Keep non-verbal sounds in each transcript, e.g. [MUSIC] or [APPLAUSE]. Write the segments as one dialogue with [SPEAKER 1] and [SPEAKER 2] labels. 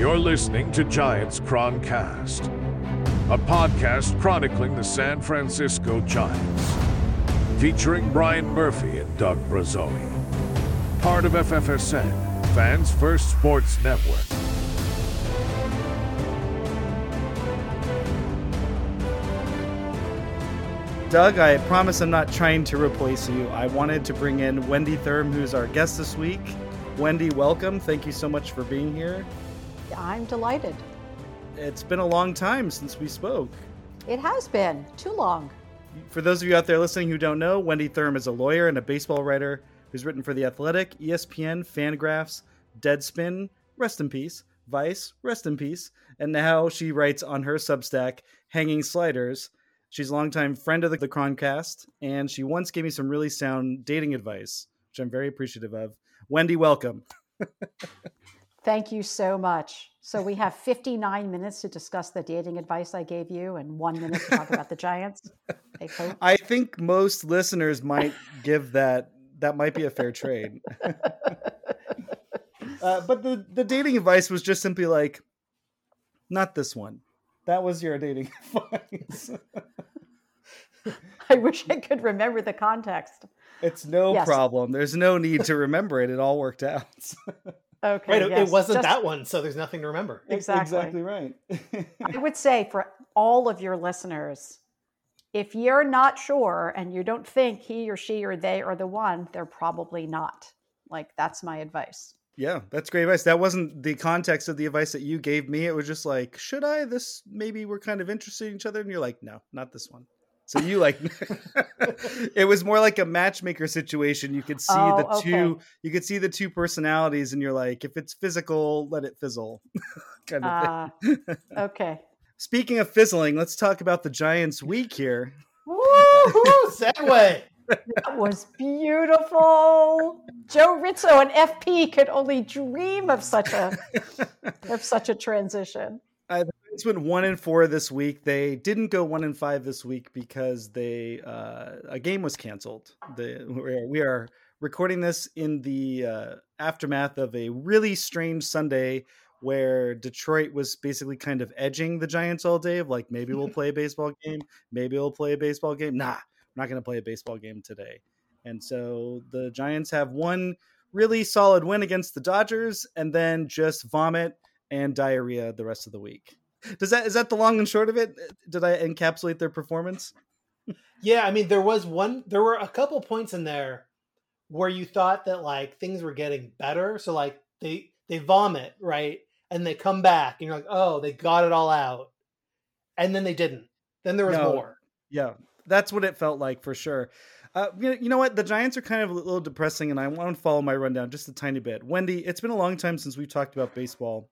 [SPEAKER 1] You're listening to Giants Chroncast, a podcast chronicling the San Francisco Giants, featuring Bryan Murphy and Doug Brazzoni. Part of FFSN, Fans First Sports Network.
[SPEAKER 2] Doug, I promise I'm not trying to replace you. I wanted to bring in Wendy Thurm, who's our guest this week. Wendy, welcome. Thank you so much for being here.
[SPEAKER 3] I'm delighted.
[SPEAKER 2] It's been a long time since we spoke.
[SPEAKER 3] It has been too long.
[SPEAKER 2] For those of you out there listening who don't know, Wendy Thurm is a lawyer and a baseball writer who's written for The Athletic, ESPN, Fangraphs, Deadspin, rest in peace, Vice, rest in peace, and now she writes on her Substack, Hanging Sliders. She's a longtime friend of the, the Chroncast, and she once gave me some really sound dating advice, which I'm very appreciative of. Wendy, welcome. [LAUGHS]
[SPEAKER 3] Thank you so much. So we have 59 minutes to discuss the dating advice I gave you and one minute to talk about the Giants.
[SPEAKER 2] I. I think most listeners might give that that might be a fair trade. [LAUGHS] uh, but the the dating advice was just simply like, not this one. That was your dating [LAUGHS] advice.
[SPEAKER 3] I wish I could remember the context.
[SPEAKER 2] It's no yes. problem. There's no need to remember it. It all worked out. [LAUGHS]
[SPEAKER 3] Okay.
[SPEAKER 4] Right. Yes. It wasn't Just, that one, so there's nothing to remember.
[SPEAKER 3] Exactly.
[SPEAKER 2] Exactly right. [LAUGHS]
[SPEAKER 3] I would say for all of your listeners, if you're not sure and you don't think he or she or they are the one, they're probably not. Like that's my advice.
[SPEAKER 2] Yeah, that's great advice. That wasn't the context of the advice that you gave me. It was just like, should I? This maybe we're kind of interested in each other, and you're like, no, not this one. So you like [LAUGHS] it was more like a matchmaker situation. You could see oh, the okay. two you could see the two personalities and you're like, if it's physical, let it fizzle.
[SPEAKER 3] kind of uh, thing. okay. [LAUGHS]
[SPEAKER 2] Speaking of fizzling, let's talk about the Giants week here.
[SPEAKER 4] Woo! [LAUGHS] Segue.
[SPEAKER 3] That was beautiful. Joe Rizzo and FP could only dream of such a of such a transition.
[SPEAKER 2] I, it's went one and four this week. They didn't go one and five this week because they uh, a game was canceled. The, we are recording this in the uh, aftermath of a really strange Sunday where Detroit was basically kind of edging the Giants all day of like maybe we'll [LAUGHS] play a baseball game, maybe we'll play a baseball game. Nah, I'm not going to play a baseball game today. And so the Giants have one really solid win against the Dodgers and then just vomit and diarrhea the rest of the week. Does that is that the long and short of it? Did I encapsulate their performance?
[SPEAKER 4] yeah, I mean there was one there were a couple points in there where you thought that like things were getting better. So like they they vomit, right? And they come back and you're like, "Oh, they got it all out." And then they didn't. Then there was no, more.
[SPEAKER 2] Yeah. That's what it felt like for sure. Uh, you know what? The Giants are kind of a little depressing, and I want to follow my rundown just a tiny bit. Wendy, it's been a long time since we've talked about baseball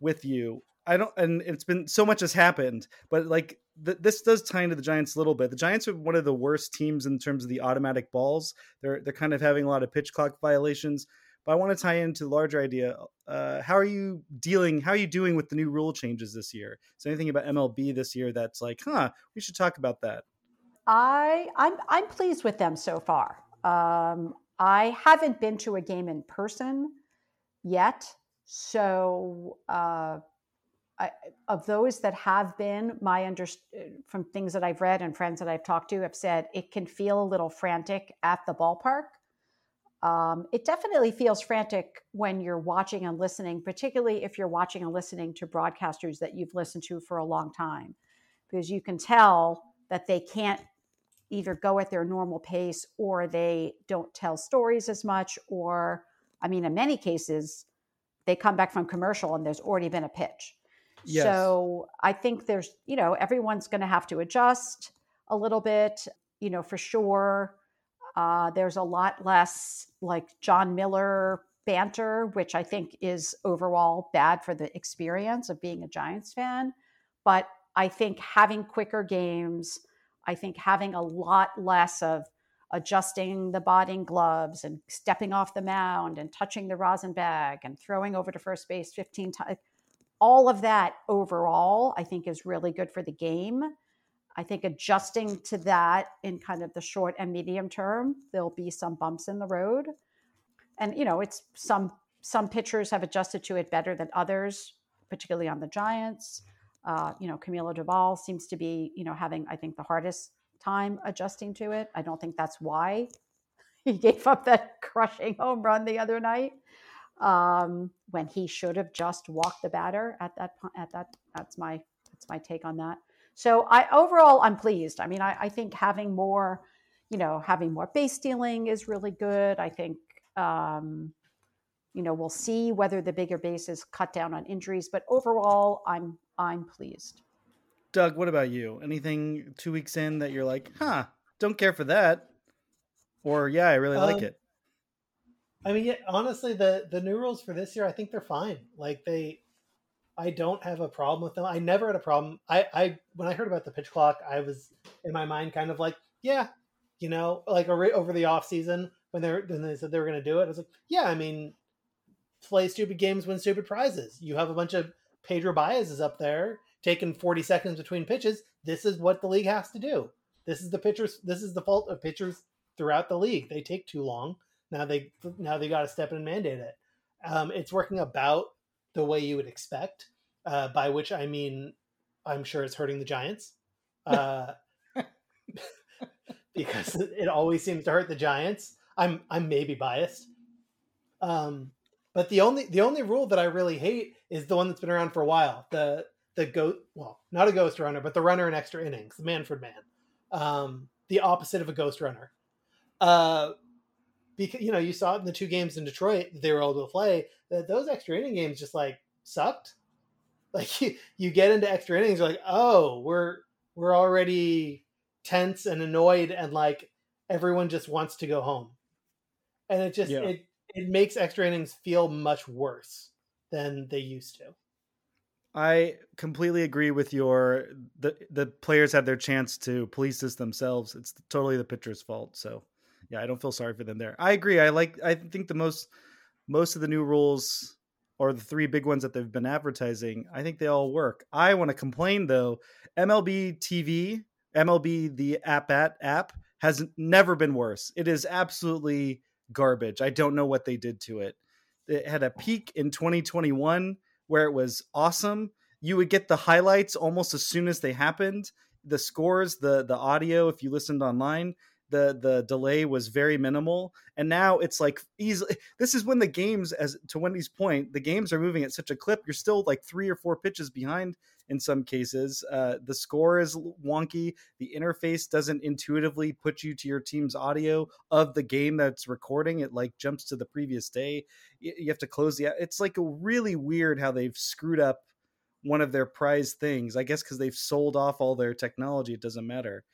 [SPEAKER 2] with you. I don't, and it's been so much has happened, but like th- this does tie into the Giants a little bit. The Giants are one of the worst teams in terms of the automatic balls. They're they're kind of having a lot of pitch clock violations. But I want to tie into the larger idea. Uh, how are you dealing? How are you doing with the new rule changes this year? Is anything about MLB this year that's like, huh? We should talk about that.
[SPEAKER 3] I I'm I'm pleased with them so far. Um, I haven't been to a game in person yet, so. Uh, I, of those that have been my under from things that I've read and friends that I've talked to have said it can feel a little frantic at the ballpark. Um, it definitely feels frantic when you're watching and listening, particularly if you're watching and listening to broadcasters that you've listened to for a long time, because you can tell that they can't either go at their normal pace or they don't tell stories as much, or, I mean, in many cases, they come back from commercial and there's already been a pitch. Yes. So I think there's, you know, everyone's going to have to adjust a little bit, you know, for sure. Uh, there's a lot less like Jon Miller banter, which I think is overall bad for the experience of being a Giants fan. But I think having quicker games, I think having a lot less of adjusting the batting gloves and stepping off the mound and touching the rosin bag and throwing over to first base 15 times, all of that overall, I think is really good for the game. I think adjusting to that in kind of the short and medium term, there'll be some bumps in the road. And you know, it's some some pitchers have adjusted to it better than others, particularly on the Giants. Uh, you know, Camilo Doval seems to be, you know, having I think the hardest time adjusting to it. I don't think that's why he [LAUGHS] gave up that crushing home run the other night um, when he should have just walked the batter at that at that. That's my that's my take on that. So I overall I'm pleased. I mean, I, I think having more, you know, having more base stealing is really good. I think um, you know we'll see whether the bigger bases cut down on injuries, but overall I'm I'm pleased.
[SPEAKER 2] Doug, what about you? Anything two weeks in that you're like, huh, don't care for that, or yeah, I really um, like it.
[SPEAKER 4] I mean, yeah, honestly, the the new rules for this year, I think they're fine. Like they I don't have a problem with them. I never had a problem. I, I when I heard about the pitch clock, I was in my mind kind of like, yeah, you know, like over the off season when they when they said they were going to do it, I was like, yeah, I mean, play stupid games, win stupid prizes. You have a bunch of Pedro Baez's up there taking 40 seconds between pitches. This is what the league has to do. This is the pitchers. This is the fault of pitchers throughout the league. They take too long. Now they now they got to step in and mandate it. Um, it's working about the way you would expect. Uh, by which I mean, I'm sure it's hurting the Giants. Uh, [LAUGHS] because it always seems to hurt the Giants. I'm I'm maybe biased. Um, but the only the only rule that I really hate is the one that's been around for a while. The the goat well, not a ghost runner, but the runner in extra innings, the Manfred man. Um, the opposite of a ghost runner. Uh, because you know you saw it in the two games in Detroit they were able to play that those extra inning games just like sucked. [LAUGHS] Like you, you get into extra innings, you're like, oh, we're we're already tense and annoyed, and like everyone just wants to go home, and it just yeah. it it makes extra innings feel much worse than they used to.
[SPEAKER 2] I completely agree with your the the players had their chance to police this themselves. It's totally the pitcher's fault. So yeah, I don't feel sorry for them there. I agree. I like. I think the most most of the new rules or the three big ones that they've been advertising. I think they all work. I want to complain though. MLB TV, MLB the App at app has never been worse. It is absolutely garbage. I don't know what they did to it. It had a peak in 2021 where it was awesome. You would get the highlights almost as soon as they happened. The scores, the the audio if you listened online, the the delay was very minimal and now it's like easily this is when the games as to wendy's point the games are moving at such a clip you're still like three or four pitches behind in some cases uh, the score is wonky the interface doesn't intuitively put you to your team's audio of the game that's recording it like jumps to the previous day you have to close the it's like a really weird how they've screwed up one of their prized things i guess because they've sold off all their technology it doesn't matter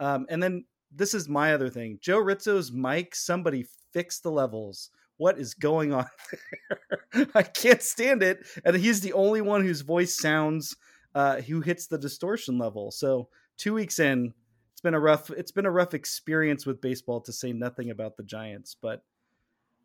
[SPEAKER 2] um, and then this is my other thing. Joe Rizzo's mic, somebody fix the levels. What is going on there? [LAUGHS] I can't stand it. And he's the only one whose voice sounds uh who hits the distortion level. So two weeks in, it's been a rough it's been a rough experience with baseball to say nothing about the Giants. But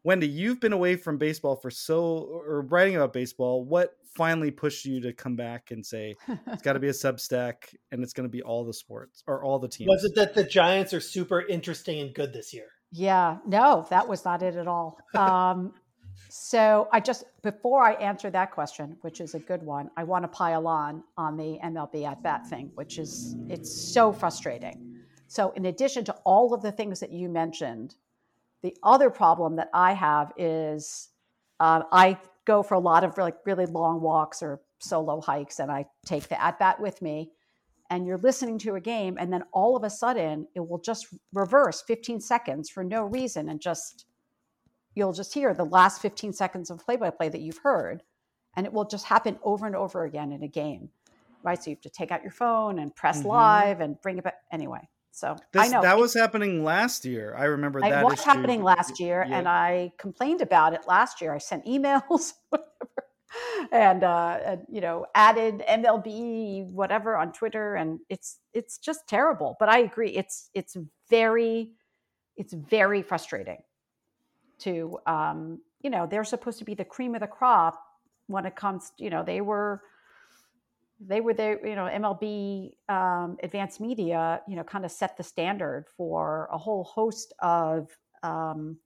[SPEAKER 2] Wendy, you've been away from baseball for so or writing about baseball. What finally pushed you to come back and say it's got to be a [LAUGHS] Substack and it's going to be all the sports or all the teams?
[SPEAKER 4] Was it that the Giants are super interesting and good this year?
[SPEAKER 3] Yeah, no, that was not it at all. Um, so I just before I answer that question, which is a good one, I want to pile on on the MLB at bat thing, which is it's so frustrating. So in addition to all of the things that you mentioned, the other problem that I have is uh, I go for a lot of like really long walks or solo hikes and I take the at bat with me and you're listening to a game and then all of a sudden it will just reverse 15 seconds for no reason and just you'll just hear the last 15 seconds of play by play that you've heard and it will just happen over and over again in a game right so you have to take out your phone and press mm-hmm. live and bring it back anyway So
[SPEAKER 2] This,
[SPEAKER 3] I know
[SPEAKER 2] that was happening last year. I remember
[SPEAKER 3] it
[SPEAKER 2] that
[SPEAKER 3] was
[SPEAKER 2] issue.
[SPEAKER 3] happening last year,
[SPEAKER 2] Yeah.
[SPEAKER 3] and I complained about it last year. I sent emails, [LAUGHS] whatever, and, uh, and you know, added MLB whatever on Twitter, and it's it's just terrible. But I agree, it's it's very it's very frustrating to um, you know they're supposed to be the cream of the crop when it comes. You know, they were they were there, you know, MLB um, Advanced Media, you know, kind of set the standard for a whole host of, um,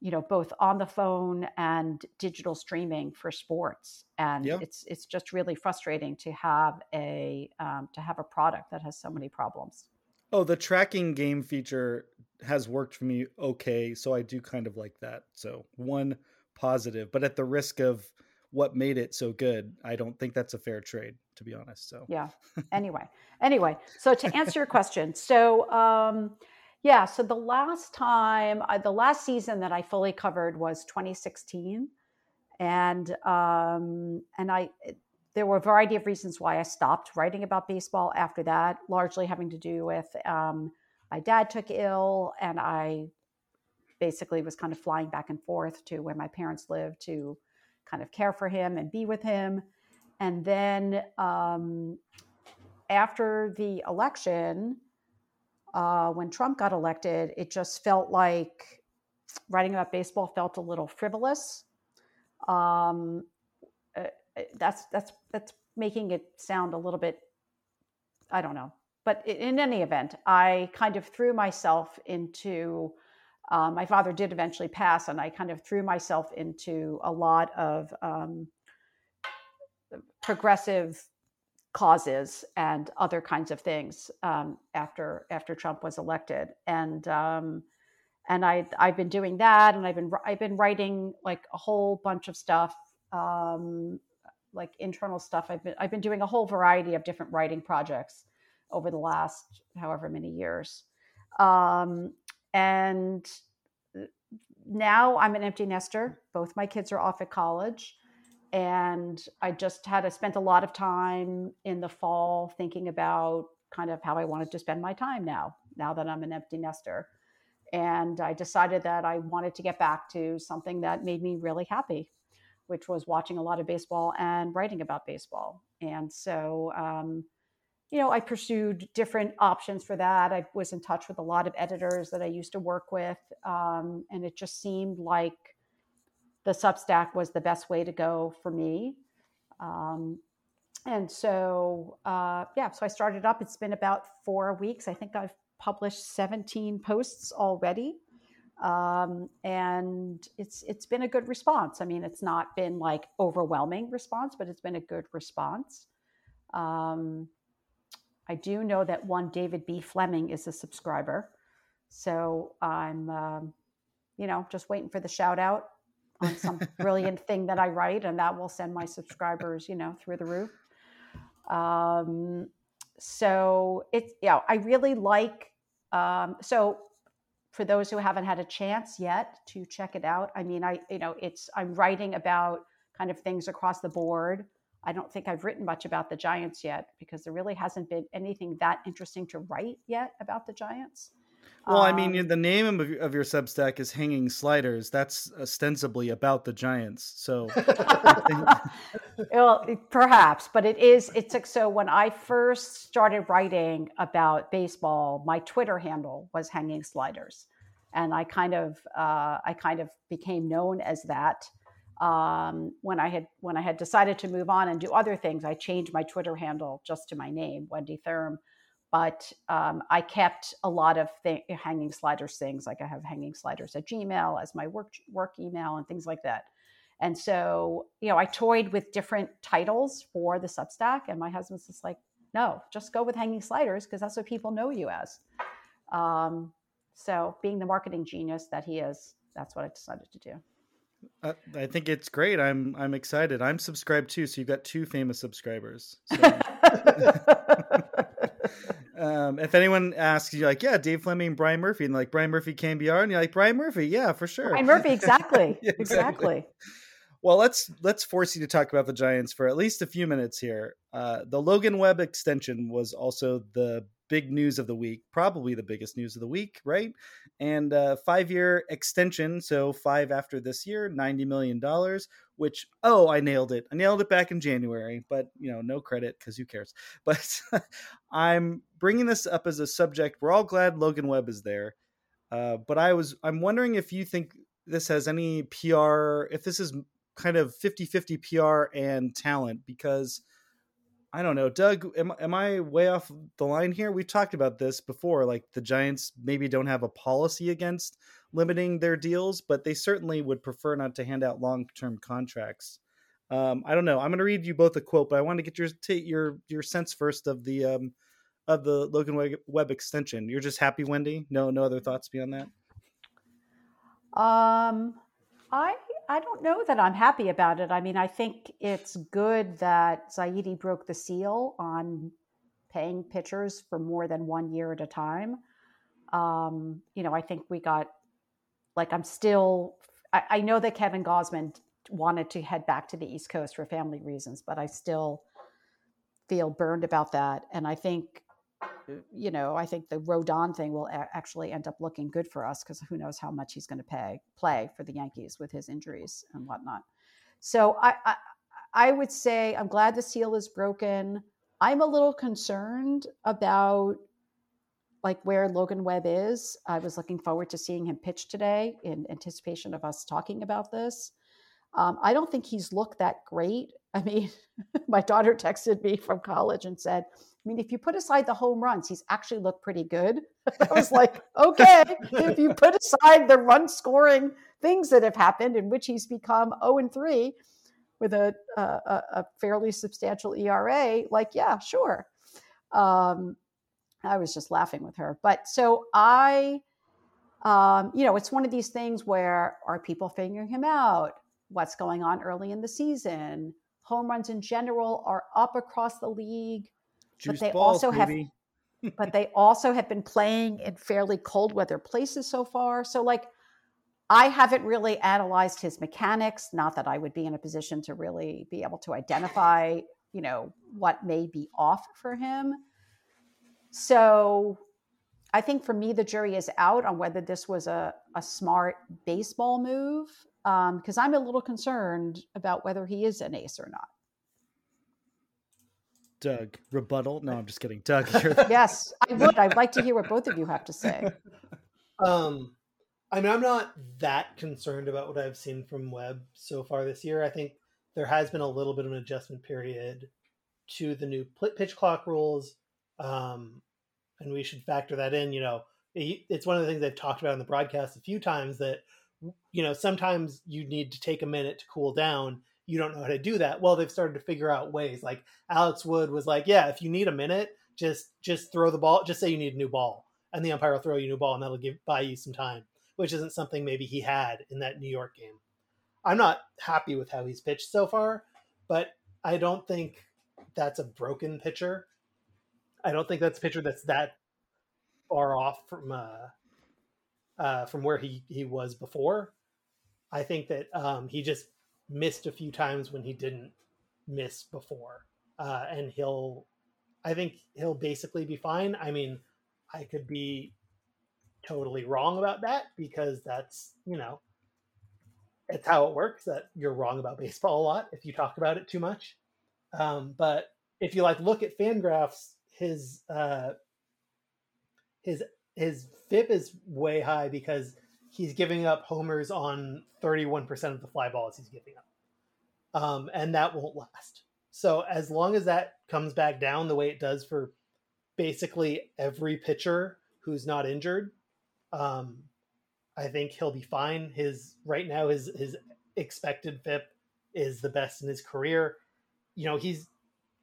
[SPEAKER 3] you know, both on the phone and digital streaming for sports, and
[SPEAKER 2] Yeah.
[SPEAKER 3] it's it's just really frustrating to have a um, to have a product that has so many problems.
[SPEAKER 2] Oh, the tracking game feature has worked for me okay, so I do kind of like that. So one positive, but at the risk of what made it so good, I don't think that's a fair trade, to be honest. So
[SPEAKER 3] yeah [LAUGHS] anyway anyway so to answer your question so um yeah so the last time I, the last season that i fully covered was 2016 and um and i there were a variety of reasons why i stopped writing about baseball after that largely having to do with um my dad took ill and i basically was kind of flying back and forth to where my parents lived to kind of care for him and be with him and then um, after the election, uh, when Trump got elected, it just felt like writing about baseball felt a little frivolous. Um, uh, that's that's that's making it sound a little bit, I don't know. But in any event, I kind of threw myself into. Uh, my father did eventually pass, and I kind of threw myself into a lot of um, progressive causes and other kinds of things um, after after Trump was elected, and um, and I I've been doing that, and I've been I've been writing like a whole bunch of stuff, um, like internal stuff. I've been I've been doing a whole variety of different writing projects over the last however many years, um, and now I'm an empty nester. Both my kids are off at college and I just had I spent a lot of time in the fall thinking about kind of how I wanted to spend my time now, now that I'm an empty nester. And I decided that I wanted to get back to something that made me really happy, which was watching a lot of baseball and writing about baseball. And so, um, you know, I pursued different options for that. I was in touch with a lot of editors that I used to work with, um, and it just seemed like the Substack was the best way to go for me. Um, and so, uh, yeah, so I started up. It's been about four weeks. I think I've published 17 posts already. Um, and it's it's been a good response. I mean, it's not been like overwhelming response, but it's been a good response. Um, I do know that one David B. Fleming is a subscriber, so I'm, um, you know, just waiting for the shout out on some [LAUGHS] brilliant thing that I write, and that will send my subscribers, you know, through the roof. Um, so it's yeah, I really like. Um, so for those who haven't had a chance yet to check it out, I mean, I you know, it's I'm writing about kind of things across the board. I don't think I've written much about the Giants yet because there really hasn't been anything that interesting to write yet about the Giants.
[SPEAKER 2] Well, I mean,
[SPEAKER 3] Um,
[SPEAKER 2] the name of, your- of your Substack is Hanging Sliders. That's ostensibly about the Giants. So, [LAUGHS] [LAUGHS]
[SPEAKER 3] well, perhaps, but it is. It's like so. When I first started writing about baseball, my Twitter handle was Hanging Sliders, and I kind of, uh, I kind of became known as that. Um, when I had when I had decided to move on and do other things, I changed my Twitter handle just to my name, Wendy Thurm. But um, I kept a lot of th- hanging sliders things, like I have hanging sliders at Gmail as my work work email and things like that. And so, you know, I toyed with different titles for the Substack, and my husband's just like, no, just go with hanging sliders because that's what people know you as. Um, so, being the marketing genius that he is, that's what I decided to do.
[SPEAKER 2] Uh, I think it's great. I'm I'm excited. I'm subscribed too, so you've got two famous subscribers. So, [LAUGHS] um, if anyone asks you, like, yeah, Dave Fleming, Brian Murphy, and like Brian Murphy KNBR, and you're like, Brian Murphy, yeah, for sure.
[SPEAKER 3] Brian Murphy, exactly, [LAUGHS]
[SPEAKER 2] Yeah,
[SPEAKER 3] exactly.
[SPEAKER 2] Well, let's let's force you to talk about the Giants for at least a few minutes here. Uh, the Logan Webb extension was also the big news of the week, probably the biggest news of the week, right? And uh, five year extension, so five after this year, ninety million dollars. Which oh, I nailed it. I nailed it back in January, but you know, no credit because who cares? [LAUGHS] But I'm bringing this up as a subject. We're all glad Logan Webb is there, uh, but I was I'm wondering if you think this has any PR, if this is kind of 50 50 PR and talent, because I don't know, Doug. Am, am I way off the line here? We've talked about this before. Like the Giants maybe don't have a policy against limiting their deals, but they certainly would prefer not to hand out long term contracts. Um, I don't know. I'm going to read you both a quote, but I want to get your t- your your sense first of the um, of the Logan Webb, Webb extension. You're just happy, Wendy? No, no other thoughts beyond that.
[SPEAKER 3] Um, I I don't know that I'm happy about it. I mean, I think it's good that Zaidi broke the seal on paying pitchers for more than one year at a time. Um, you know, I think we got like I'm still. I, I know that Kevin Gausman wanted to head back to the East Coast for family reasons, but I still feel burned about that. And I think you know, I think the Rodon thing will a- actually end up looking good for us because who knows how much he's going to pay play for the Yankees with his injuries and whatnot. So I, I, I would say I'm glad the seal is broken. I'm a little concerned about like where Logan Webb is. I was looking forward to seeing him pitch today in anticipation of us talking about this. Um, I don't think he's looked that great. I mean, [LAUGHS] my daughter texted me from college and said, I mean, if you put aside the home runs, he's actually looked pretty good. [LAUGHS] I was like, okay, if you put aside the run scoring things that have happened in which he's become 0 and 3 with a, a, a fairly substantial ERA, like, yeah, sure. Um, I was just laughing with her. But so I, um, you know, it's one of these things where are people figuring him out? What's going on early in the season? Home runs in general are up across the league
[SPEAKER 2] Juice
[SPEAKER 3] but they
[SPEAKER 2] balls,
[SPEAKER 3] also
[SPEAKER 2] baby.
[SPEAKER 3] have [LAUGHS] but they also have been playing in fairly cold weather places so far. So like i haven't really analyzed his mechanics not that i would be in a position to really be able to identify you know what may be off for him. So i think for me the jury is out on whether this was a, a smart baseball move because um, i'm a little concerned about whether he is an ace or not
[SPEAKER 2] Doug, rebuttal? No, I'm just kidding. Doug, [LAUGHS]
[SPEAKER 3] yes, I would. I'd like to hear what both of you have to say. [LAUGHS]
[SPEAKER 4] Um, I mean, I'm not that concerned about what I've seen from Webb so far this year. I think there has been a little bit of an adjustment period to the new pitch clock rules, um, and we should factor that in. You know, it's one of the things they've talked about in the broadcast a few times that you know sometimes you need to take a minute to cool down you don't know how to do that. Well, they've started to figure out ways. Like Alex Wood was like, yeah, if you need a minute, just just throw the ball. Just say you need a new ball, and the umpire will throw you a new ball, and that'll give buy you some time. Which isn't something maybe he had in that New York game. I'm not happy with how he's pitched so far, but I don't think that's a broken pitcher. I don't think that's a pitcher that's that far off from uh, uh, from where he he was before. I think that um, he just missed a few times when he didn't miss before. Uh, and he'll, I think he'll basically be fine. I mean, I could be totally wrong about that because that's, you know, it's how it works that you're wrong about [LAUGHS] baseball a lot if you talk about it too much. Um, but if you like look at Fangraphs, his uh, his his FIP is way high because he's giving up homers on 31% of the fly balls he's giving up. Um, and that won't last. So as long as that comes back down the way it does for basically every pitcher who's not injured, um, I think he'll be fine. His right now his his expected FIP is the best in his career. You know, he's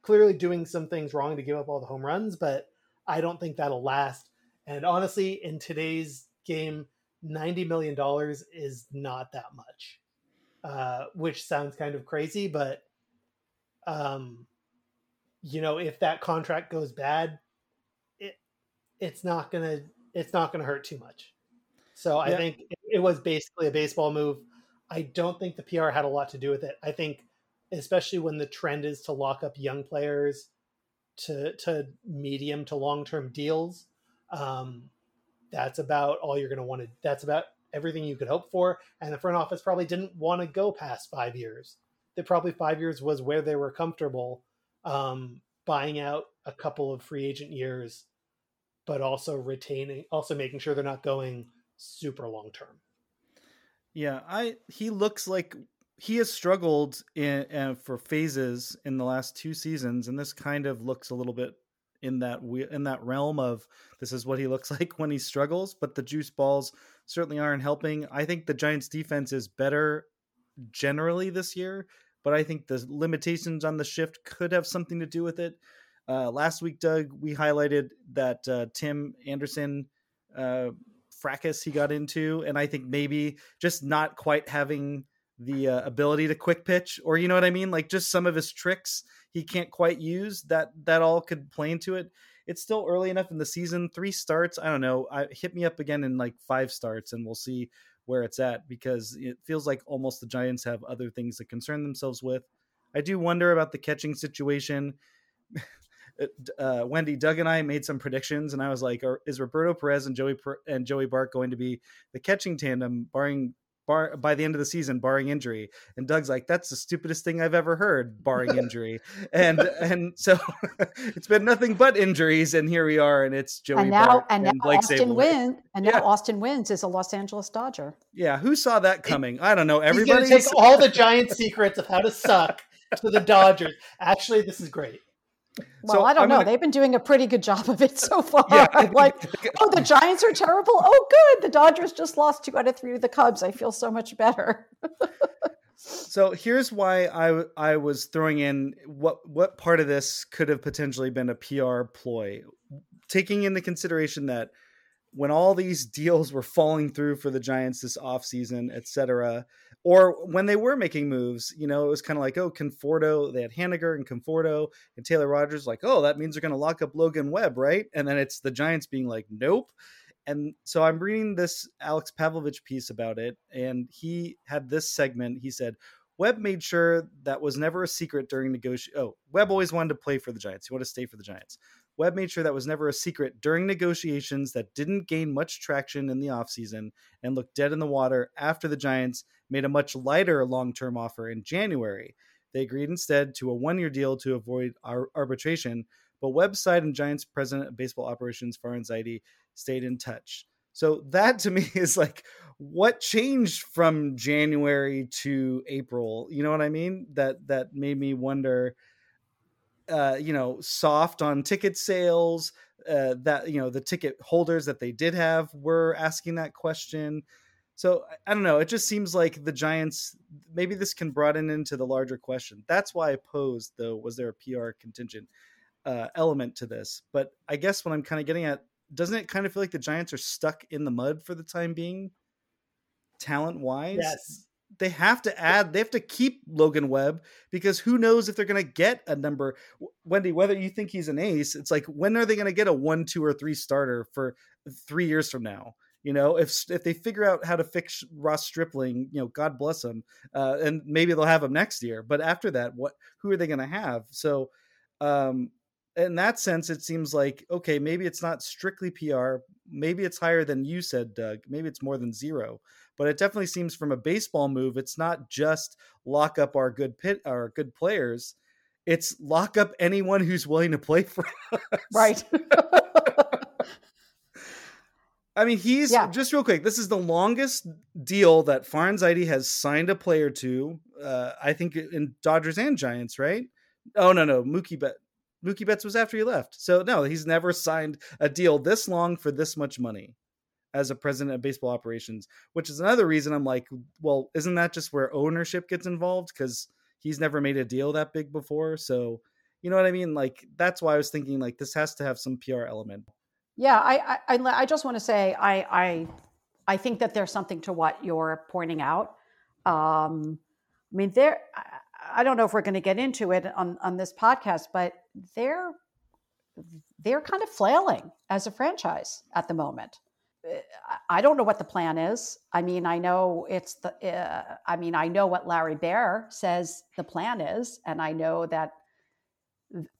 [SPEAKER 4] clearly doing some things wrong to give up all the home runs, but I don't think that'll last. And honestly, in today's game, $90 million is not that much, uh, which sounds kind of crazy, but, um, you know, if that contract goes bad, it, it's not going to, it's not going to hurt too much. So I yeah. think it, it was basically a baseball move. I don't think the PR had a lot to do with it. I think, especially when the trend is to lock up young players to to medium to long term deals. Um, that's about all you're going to want to. That's about everything you could hope for. And the front office probably didn't want to go past five years. That probably five years was where they were comfortable um, buying out a couple of free agent years, but also retaining, also making sure they're not going super long term.
[SPEAKER 2] Yeah, I he looks like he has struggled in uh, for phases in the last two seasons, and this kind of looks a little bit in that in that realm of this is what he looks [LAUGHS] like when he struggles. But the juice balls certainly aren't helping. I think the Giants' defense is better generally this year, but I think the limitations on the shift could have something to do with it. Uh, last week, Doug, we highlighted that uh, Tim Anderson uh, fracas he got into, and I think maybe just not quite having the uh, ability to quick pitch, or you know what I mean, like just some of his tricks he can't quite use. That that all could play into it. It's still early enough in the season. Three starts, I don't know. I, hit me up again in like five starts, and we'll see where it's at because it feels like almost the Giants have other things to concern themselves with. I do wonder about the catching situation. [LAUGHS] uh, Wendy, Doug, and I made some predictions, and I was like, "Is Roberto Perez and Joey and Joey Bart going to be the catching tandem, barring bar by the end of the season, barring injury?" And Doug's like, "That's the stupidest thing I've ever heard, barring [LAUGHS] injury." and and so [LAUGHS] it's been nothing but injuries, and here we are, and it's Joey
[SPEAKER 3] and now,
[SPEAKER 2] Bart
[SPEAKER 3] and,
[SPEAKER 2] and
[SPEAKER 3] now
[SPEAKER 2] Blake
[SPEAKER 3] Austin Wynns, and now
[SPEAKER 2] Yeah.
[SPEAKER 3] Austin Wynns is a Los Angeles Dodger.
[SPEAKER 2] Yeah, who saw that coming? I don't know. Everybody.
[SPEAKER 4] going to take all the giant secrets of how to suck to the Dodgers. Actually, this is great.
[SPEAKER 3] Well,
[SPEAKER 2] So
[SPEAKER 3] I don't
[SPEAKER 2] I'm
[SPEAKER 3] know.
[SPEAKER 2] gonna-
[SPEAKER 3] They've been doing a pretty good job of it so [LAUGHS] far.
[SPEAKER 2] Yeah,
[SPEAKER 3] like, oh, the Giants are terrible. Oh, good. The Dodgers just lost two out of three to the Cubs. I feel so much better. [LAUGHS]
[SPEAKER 2] So here's why I I was throwing in what what part of this could have potentially been a PR ploy, taking into consideration that when all these deals were falling through for the Giants this offseason, et cetera, or when they were making moves, you know, it was kind of like, oh, Conforto, they had Haniger and Conforto and Taylor Rogers, like, oh, that means they're going to lock up Logan Webb, right? And then it's the Giants being like, nope. And so I'm reading this Alex Pavlovic piece about it, and he had this segment. He said, Webb made sure that was never a secret during negotiation. Oh, Webb always wanted to play for the Giants. He wanted to stay for the Giants. Webb made sure that was never a secret during negotiations that didn't gain much traction in the offseason and looked dead in the water after the Giants made a much lighter long term offer in January. They agreed instead to a one year deal to avoid ar- arbitration, but Webb's side and Giants president of baseball operations, Farhan Zaidi, stayed in touch. So that to me [LAUGHS] is like what changed from January to April. You know what I mean? That that made me wonder. Uh, you know, soft on ticket sales. Uh, that you know the ticket holders that they did have were asking that question. So I- don't know. It just seems like the Giants. Maybe this can broaden into the larger question. That's why I posed though. Was there a PR contingent uh, element to this? But I guess what I'm kind of getting at doesn't it kind of feel like the Giants are stuck in the mud for the time being, talent wise?
[SPEAKER 4] Yes.
[SPEAKER 2] They have to add, they have to keep Logan Webb because who knows if they're going to get a number. Wendy, whether you think he's an ace, it's like when are they going to get a one, two, or three starter for three years from now? You know, if if they figure out how to fix Ross Stripling, you know, God bless him, uh, and maybe they'll have him next year. But after that, what who are they going to have? So, um, in that sense, it seems like okay, maybe it's not strictly PR. Maybe it's higher than you said, Doug. Maybe it's more than zero. But it definitely seems from a baseball move, it's not just lock up our good pit, our good players. It's lock up anyone who's willing to play for [LAUGHS] us.
[SPEAKER 3] right. [LAUGHS]
[SPEAKER 2] I mean, he's
[SPEAKER 3] Yeah.
[SPEAKER 2] just real quick. This is the longest deal that Farhan Zaidi has signed a player to. Uh, I think in Dodgers and Giants, right? Oh no, no, Mookie Betts. Mookie Betts was after he left, so no, he's never signed a deal this long for this much money as a president of baseball operations. Which is another reason I'm like, well, isn't that just where ownership gets involved? Because he's never made a deal that big before, so you know what I mean. Like that's why I was thinking like this has to have some PR element.
[SPEAKER 3] Yeah, I, I, I- just want to say I, I, I think that there's something to what you're pointing out. Um, I mean, there. I, don't know if we're going to get into it on on this podcast, but they're they're kind of flailing as a franchise at the moment. Uh, I- I don't know what the plan is. I mean, I know it's the. Uh, I mean, I know what Larry Baer says the plan is, and I know that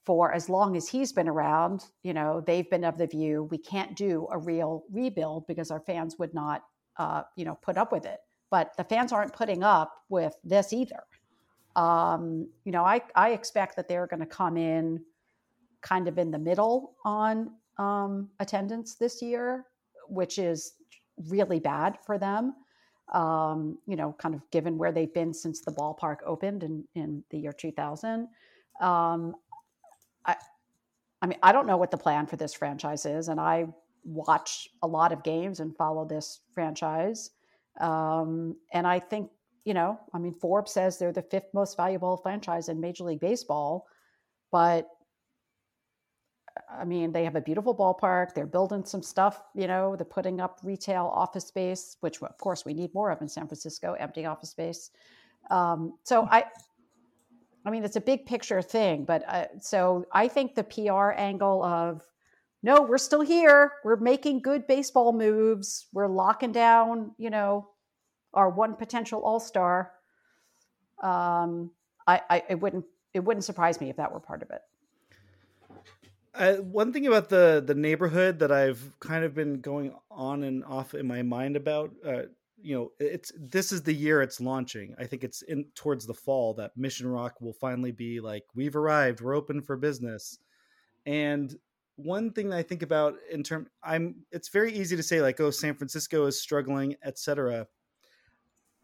[SPEAKER 3] for as long as he's been around, you know, they've been of the view we can't do a real rebuild because our fans would not, uh, you know, put up with it. But the fans aren't putting up with this either. Um, you know, I, I expect that they're going to come in kind of in the middle on um, attendance this year, which is really bad for them. Um, you know, kind of given where they've been since the ballpark opened in, in the year 2000. Um, I, I mean, I don't know what the plan for this franchise is, and I watch a lot of games and follow this franchise. Um, and I think, you know, I mean, Forbes says they're the fifth most valuable franchise in Major League Baseball, but I mean, they have a beautiful ballpark. They're building some stuff, you know, they're putting up retail office space, which of course we need more of in San Francisco, empty office space. Um, so I, I mean, it's a big picture thing, but uh, so I think the PR angle of, no, we're still here. We're making good baseball moves. We're locking down, you know, our one potential all star. Um, I, I, it wouldn't, it wouldn't surprise me if that were part of it.
[SPEAKER 2] Uh, one thing about the the neighborhood that I've kind of been going on and off in my mind about, uh, you know, it's this is the year it's launching. I think it's in towards the fall that Mission Rock will finally be like, we've arrived, we're open for business. And one thing I think about in term, I'm it's very easy to say like, oh, San Francisco is struggling, etc.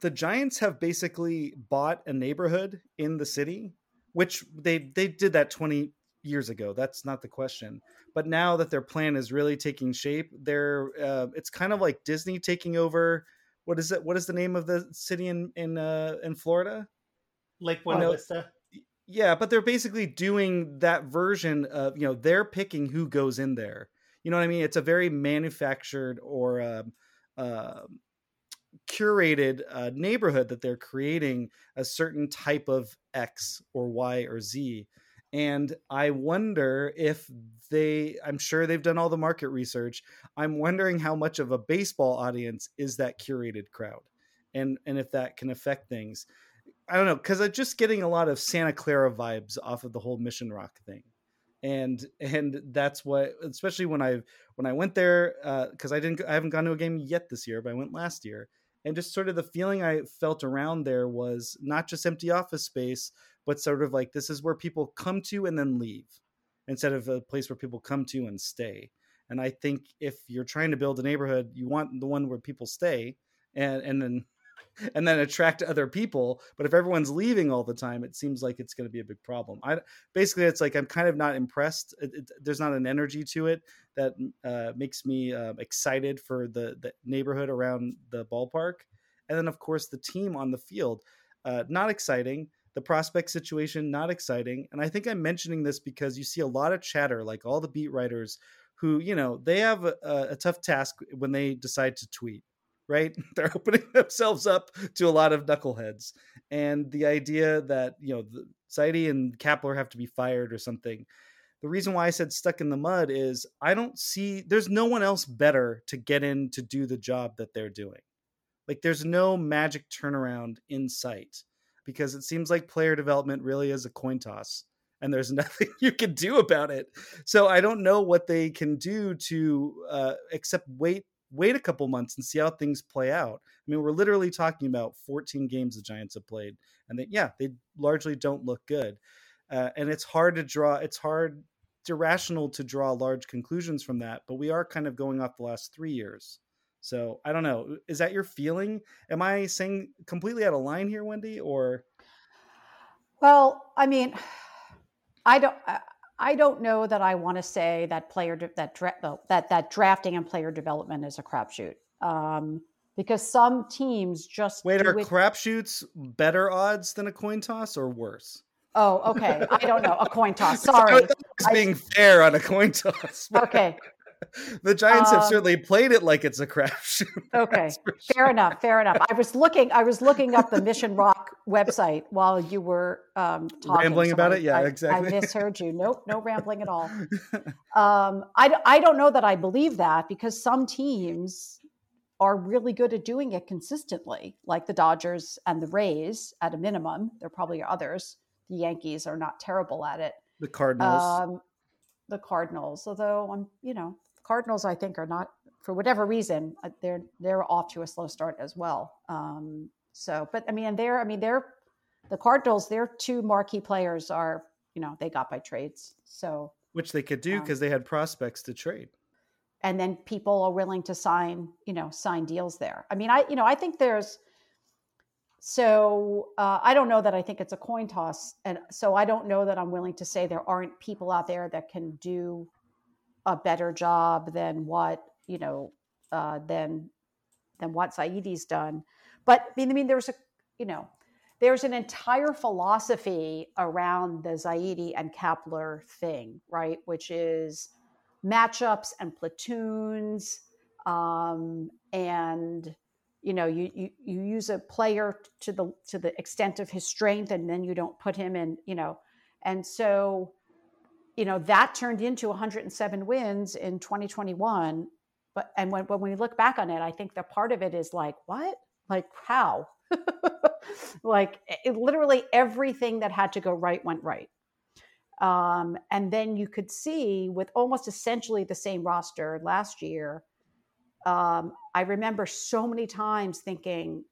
[SPEAKER 2] The Giants have basically bought a neighborhood in the city, which they they did that 20 years ago. That's not the question. But now that their plan is really taking shape, they're uh, it's kind of like Disney taking over. What is it? What is the name of the city in in uh, in Florida?
[SPEAKER 4] Lake Buena Vista.
[SPEAKER 2] Yeah, but they're basically doing that version of you know they're picking who goes in there. You know what I mean? It's a very manufactured or uh, uh, curated uh, neighborhood that they're creating a certain type of X or Y or Z and i wonder if they i'm sure they've done all the market research i'm wondering how much of a baseball audience is that curated crowd and and if that can affect things. I don't know because i'm just getting a lot of santa clara vibes off of the whole mission rock thing and and that's what especially when i when i went there because uh, i didn't i haven't gone to a game yet this year but i went last year and just sort of the feeling i felt around there was not just empty office space but sort of like this is where people come to and then leave instead of a place where people come to and stay. And I think if you're trying to build a neighborhood, you want the one where people stay and and then [LAUGHS] and then attract other people. But if everyone's leaving all the time, it seems like it's going to be a big problem. I basically it's like I'm kind of not impressed. It, it, there's not an energy to it that uh, makes me uh, excited for the the neighborhood around the ballpark. And then of course the team on the field, uh, not exciting. The prospect situation, not exciting. And I think I'm mentioning this because you see a lot of chatter, like all the beat writers who, you know, they have a, a tough task when they decide to tweet, right? [LAUGHS] They're opening [LAUGHS] themselves up to a lot of knuckleheads. And the idea that, you know, Zaidi and Kapler have to be fired or something. The reason why I said stuck in the mud is I don't see, there's no one else better to get in to do the job that they're doing. Like there's no magic turnaround in sight because it seems like player development really is a coin toss and there's [LAUGHS] nothing you can do about it. So I don't know what they can do to uh, except wait wait a couple months and see how things play out. I mean, we're literally talking about 14 games the Giants have played, and that yeah, they largely don't look good. Uh, and it's hard to draw. It's hard, it's irrational to draw large conclusions from that. But we are kind of going off the last three years. So I don't know. Is that your feeling? Am I saying completely out of line here, Wendy? Or
[SPEAKER 3] well, I mean, [SIGHS] I don't. I don't know that I want to say that player that dra- that that drafting and player development is a crapshoot. Um, because some teams just
[SPEAKER 2] wait are it... crapshoots better odds than a coin toss or worse?
[SPEAKER 3] Oh, okay. I don't know. A coin toss. [LAUGHS] Sorry.
[SPEAKER 2] I being I... fair on a coin toss.
[SPEAKER 3] Okay
[SPEAKER 2] the Giants um, have certainly played it like it's a crapshoot. [LAUGHS]
[SPEAKER 3] Okay, fair enough. Fair enough. I was looking. I was looking up the Mission Rock website while you were um, talking,
[SPEAKER 2] rambling
[SPEAKER 3] so
[SPEAKER 2] about
[SPEAKER 3] I,
[SPEAKER 2] it. Yeah,
[SPEAKER 3] I,
[SPEAKER 2] exactly.
[SPEAKER 3] I [LAUGHS] misheard you. Nope, no rambling at all. [LAUGHS] Um, I I don't know that I believe that because some teams are really good at doing it consistently, like the Dodgers and the Rays at a minimum. There probably are others. The Yankees are not terrible at it.
[SPEAKER 2] The Cardinals.
[SPEAKER 3] Um, the Cardinals, although I'm, you know, Cardinals, I think are not for whatever reason uh, they're they're off to a slow start as well. Um, so, but I mean, they're I mean they're the Cardinals. Their two marquee players are you know they got by trades. So
[SPEAKER 2] which they could do because um, they had prospects to trade.
[SPEAKER 3] And then people are willing to sign you know sign deals there. I mean, I you know I think there's so uh, I don't know that I think it's a coin toss, and so I don't know that I'm willing to say there aren't people out there that can do a better job than what you know uh, than than what Zaidi's done. But I mean, I mean, there's a you know there's an entire philosophy around the Zaidi and Kapler thing, right? Which is matchups and platoons, um, and you know you, you you use a player to the to the extent of his strength, and then you don't put him in, you know, and so you know that turned into 107 wins in 2021 but and when, when we look back on it i think the part of it is like what? Like how? [LAUGHS] Like it, literally everything that had to go right went right. Um, and then you could see with almost essentially the same roster last year um, i remember so many times thinking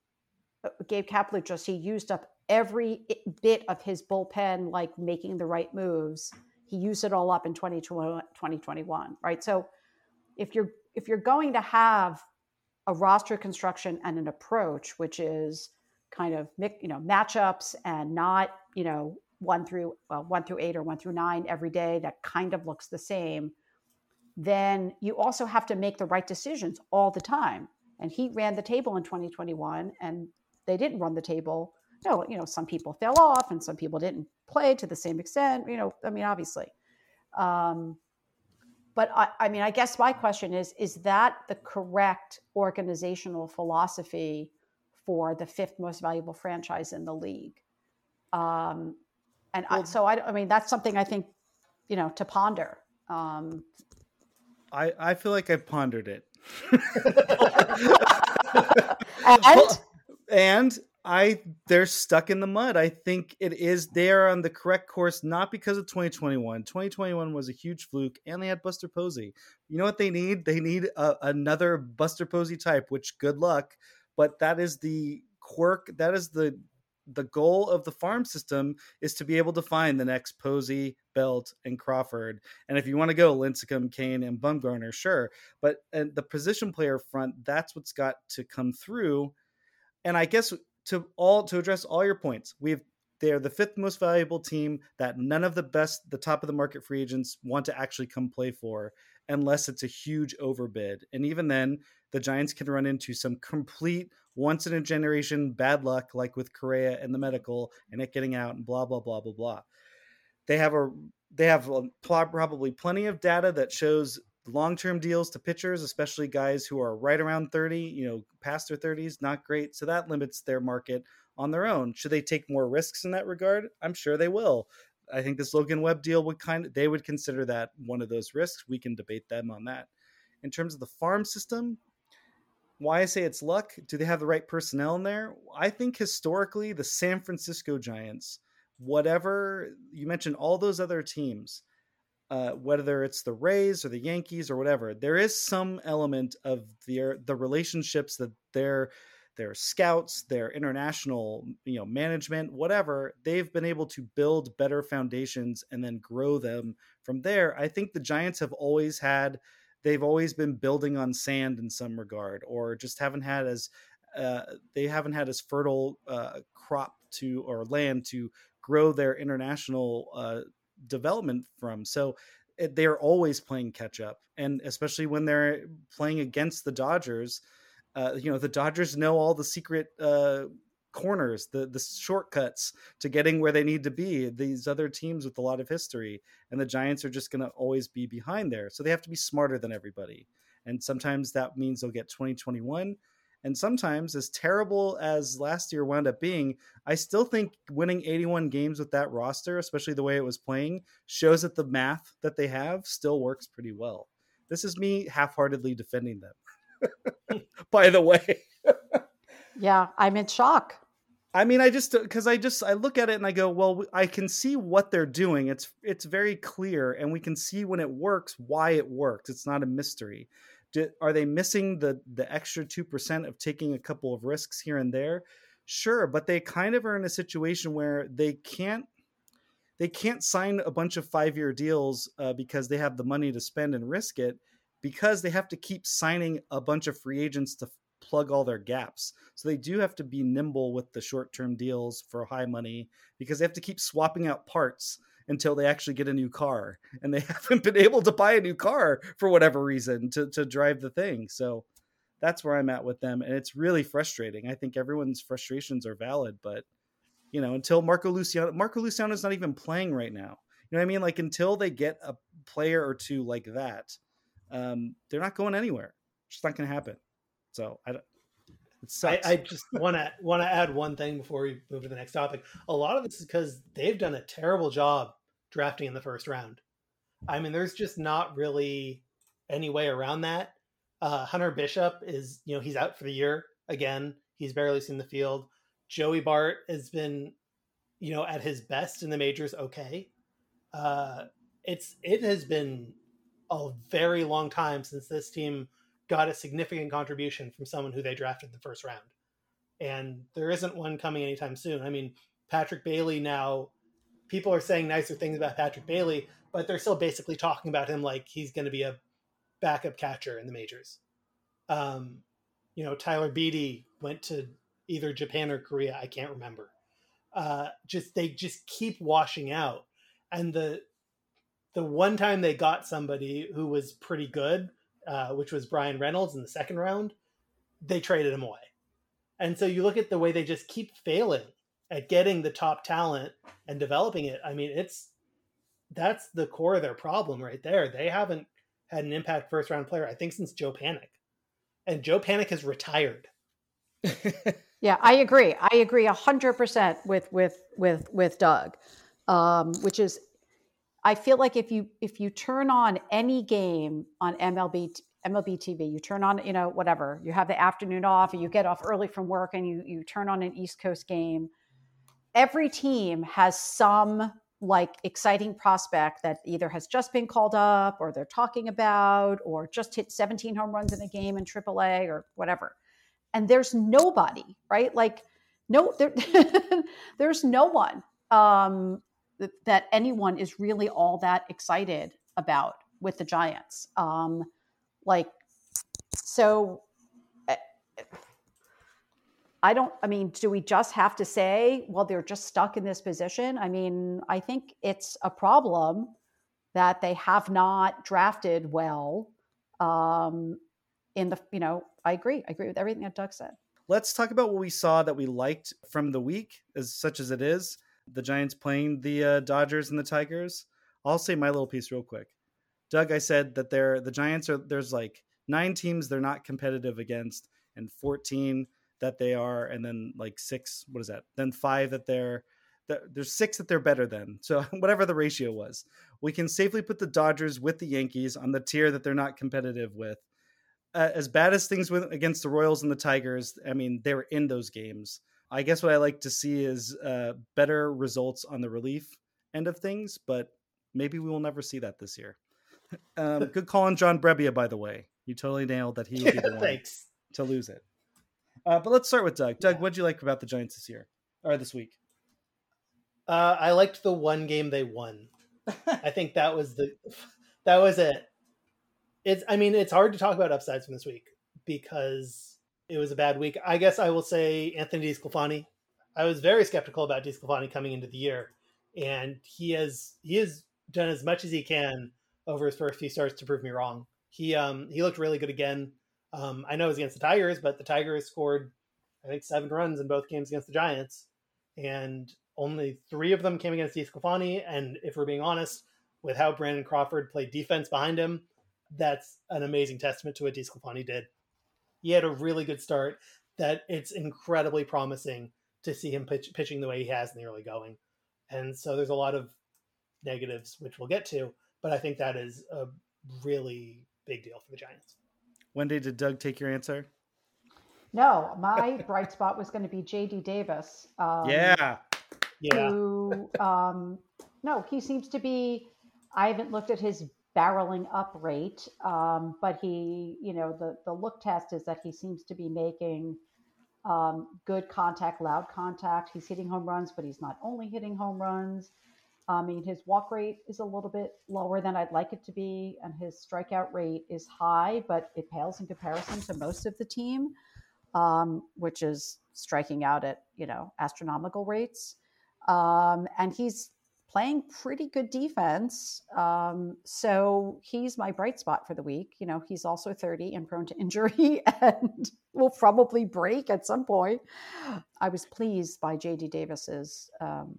[SPEAKER 3] uh, gabe kapler just he used up every bit of his bullpen like making the right moves. He used it all up in 2021 right? So if you're if you're going to have a roster construction and an approach which is kind of you know matchups and not you know one through well, one through eight or one through nine every day that kind of looks the same then you also have to make the right decisions all the time and he ran the table in 2021 and they didn't run the table no, you know, some people fell off and some people didn't play to the same extent. You know, I mean, obviously. Um, but I, I mean, I guess my question is: Is that the correct organizational philosophy for the fifth most valuable franchise in the league? Um, and well, I, so, I, I mean, that's something I think you know to ponder. Um,
[SPEAKER 2] I I feel like I pondered it.
[SPEAKER 3] and
[SPEAKER 2] and I they're stuck in the mud. I think it is they are on the correct course, not because of 2021. 2021 was a huge fluke, and they had Buster Posey. You know what they need? They need a, another Buster Posey type. Which good luck, but that is the quirk. That is the the goal of the farm system is to be able to find the next Posey, Belt, and Crawford. And if you want to go Lincecum, Cain, and Bumgarner, sure. But and the position player front, that's what's got to come through. And I guess to all to address all your points, we have they are the fifth most valuable team that none of the best, the top of the market free agents want to actually come play for unless it's a huge overbid. And even then, the Giants can run into some complete once in a generation bad luck, like with Correa and the medical and it getting out and blah blah blah blah blah. They have a they have probably plenty of data that shows long-term deals to pitchers, especially guys who are right around 30, you know, past their 30s, not great. So that limits their market on their own. Should they take more risks in that regard? I'm sure they will. I think this Logan Webb deal would kind of they would consider that one of those risks. We can debate them on that. In terms of the farm system, why I say it's luck, do they have the right personnel in there? I think historically the San Francisco Giants, whatever you mentioned all those other teams, uh, whether it's the Rays or the Yankees or whatever, there is some element of their the relationships that their their scouts, their international you know management, whatever they've been able to build better foundations and then grow them from there. I think the Giants have always had they've always been building on sand in some regard, or just haven't had as uh, they haven't had as fertile uh, crop to or land to grow their international uh, development from. So eh, they're always playing catch up, and especially when they're playing against the Dodgers, uh, you know the Dodgers know all the secret uh, corners, the the shortcuts to getting where they need to be. These other teams with a lot of history, and the Giants are just going to always be behind there. So they have to be smarter than everybody, and sometimes that means they'll get 2021. And sometimes, as terrible as last year wound up being, I still think winning 81 games with that roster, especially the way it was playing, shows that the math that they have still works pretty well. This is me half heartedly defending them, [LAUGHS] by the way. [LAUGHS]
[SPEAKER 3] yeah, I'm in shock.
[SPEAKER 2] I mean, I just because I just I look at it and I go, well, I can see what they're doing. It's it's very clear, and we can see when it works why it works. It's not a mystery. Do, are they missing the the extra two percent of taking a couple of risks here and there? Sure, but they kind of are in a situation where they can't they can't sign a bunch of five year deals uh, because they have the money to spend and risk it because they have to keep signing a bunch of free agents to plug all their gaps. So they do have to be nimble with the short term deals for high money because they have to keep swapping out parts until they actually get a new car. And they [LAUGHS] haven't been able to buy a new car for whatever reason to, to drive the thing. So that's where I'm at with them. And it's really frustrating. I think everyone's frustrations are valid, but you know, until Marco Luciano Marco Luciano is not even playing right now. You know what I mean? Like until they get a player or two like that, um, they're not going anywhere. It's not going to happen. So I,
[SPEAKER 4] I, I, just want to want to add one thing before we move to the next topic. A lot of this is because they've done a terrible job drafting in the first round. I mean, there's just not really any way around that. Uh, Hunter Bishop is, you know, he's out for the year again. He's barely seen the field. Joey Bart has been, you know, at his best in the majors. Okay, uh, it's it has been a very long time since this team got a significant contribution from someone who they drafted in the first round. And there isn't one coming anytime soon. I mean, Patrick Bailey now, people are saying nicer things about Patrick Bailey, but they're still basically talking about him like he's going to be a backup catcher in the majors. Um, you know, Tyler Beede went to either Japan or Korea. I can't remember. Uh, just they just keep washing out, and the the one time they got somebody who was pretty good uh, which was Bryan Reynolds in the second round, they traded him away. And so you look at the way they just keep failing at getting the top talent and developing it. I mean, it's that's the core of their problem right there. They haven't had an impact first round player, I think, since Joe Panik. And Joe Panik has retired. [LAUGHS]
[SPEAKER 3] yeah, I agree. I agree hundred percent with with with with Doug, um, which is I feel like if you if you turn on any game on MLB MLB TV, you turn on you know whatever you have the afternoon off, and you get off early from work, and you you turn on an East Coast game. Every team has some like exciting prospect that either has just been called up, or they're talking about, or just hit 17 home runs in a game in AAA or whatever. And there's nobody, right? Like no, there, [LAUGHS] there's no one um, that, anyone is really all that excited about with the Giants. Um, like, so eh, I don't, I mean, do we just have to say, well, they're just stuck in this position? I mean, I think it's a problem that they have not drafted well. Um, in the, you know, I agree. I agree with everything that Doug said.
[SPEAKER 2] Let's talk about what we saw that we liked from the week, as such as it is the Giants playing the uh, Dodgers and the Tigers. I'll say my little piece real quick. Doug, I said that they're the Giants are there's like nine teams they're not competitive against, and 14 that they are, and then like six, what is that? Then five that they're there's six that they're better than. So [LAUGHS] whatever the ratio was, we can safely put the Dodgers with the Yankees on the tier that they're not competitive with. Uh, as bad as things went against the Royals and the Tigers, I mean, they were in those games. I guess what I like to see is uh, better results on the relief end of things, but maybe we will never see that this year. [LAUGHS] Um, good call on John Brebbia, by the way. You totally nailed that he would be the [LAUGHS] one
[SPEAKER 4] Thanks.
[SPEAKER 2] to lose it. Uh, but let's start with Doug. Doug, yeah. what did you like about the Giants this year or this week?
[SPEAKER 4] Uh, I liked the one game they won. I [LAUGHS] think that was the that was it. It's I mean it's hard to talk about upsides from this week because it was a bad week. I guess I will say Anthony DeSclafani. I was very skeptical about DeSclafani coming into the year, and he has he has done as much as he can over his first few starts to prove me wrong. He um he looked really good again. Um, I know it was against the Tigers, but the Tigers scored I think seven runs in both games against the Giants, and only three of them came against DeSclafani. And if we're being honest, with how Brandon Crawford played defense behind him, that's an amazing testament to what DeSclafani did he had a really good start that it's incredibly promising to see him pitch, pitching the way he has in the early going. And so there's a lot of negatives, which we'll get to, but I think that is a really big deal for the Giants.
[SPEAKER 2] Wendy, did Doug take your answer?
[SPEAKER 3] No, my [LAUGHS] bright spot was going to be JD Davis.
[SPEAKER 2] Um, yeah.
[SPEAKER 4] Yeah.
[SPEAKER 3] Who, um, no, he seems to be. I haven't looked at his barreling up rate, um, but he, you know, the the look test is that he seems to be making um, good contact, loud contact. He's hitting home runs, but he's not only hitting home runs. I mean, his walk rate is a little bit lower than I'd like it to be, and his strikeout rate is high, but it pales in comparison to most of the team, um, which is striking out at you know astronomical rates. Um, and he's playing pretty good defense. Um, so he's my bright spot for the week. You know, he's also 30 and prone to injury [LAUGHS] and will probably break at some point. I was pleased by JD Davis's um,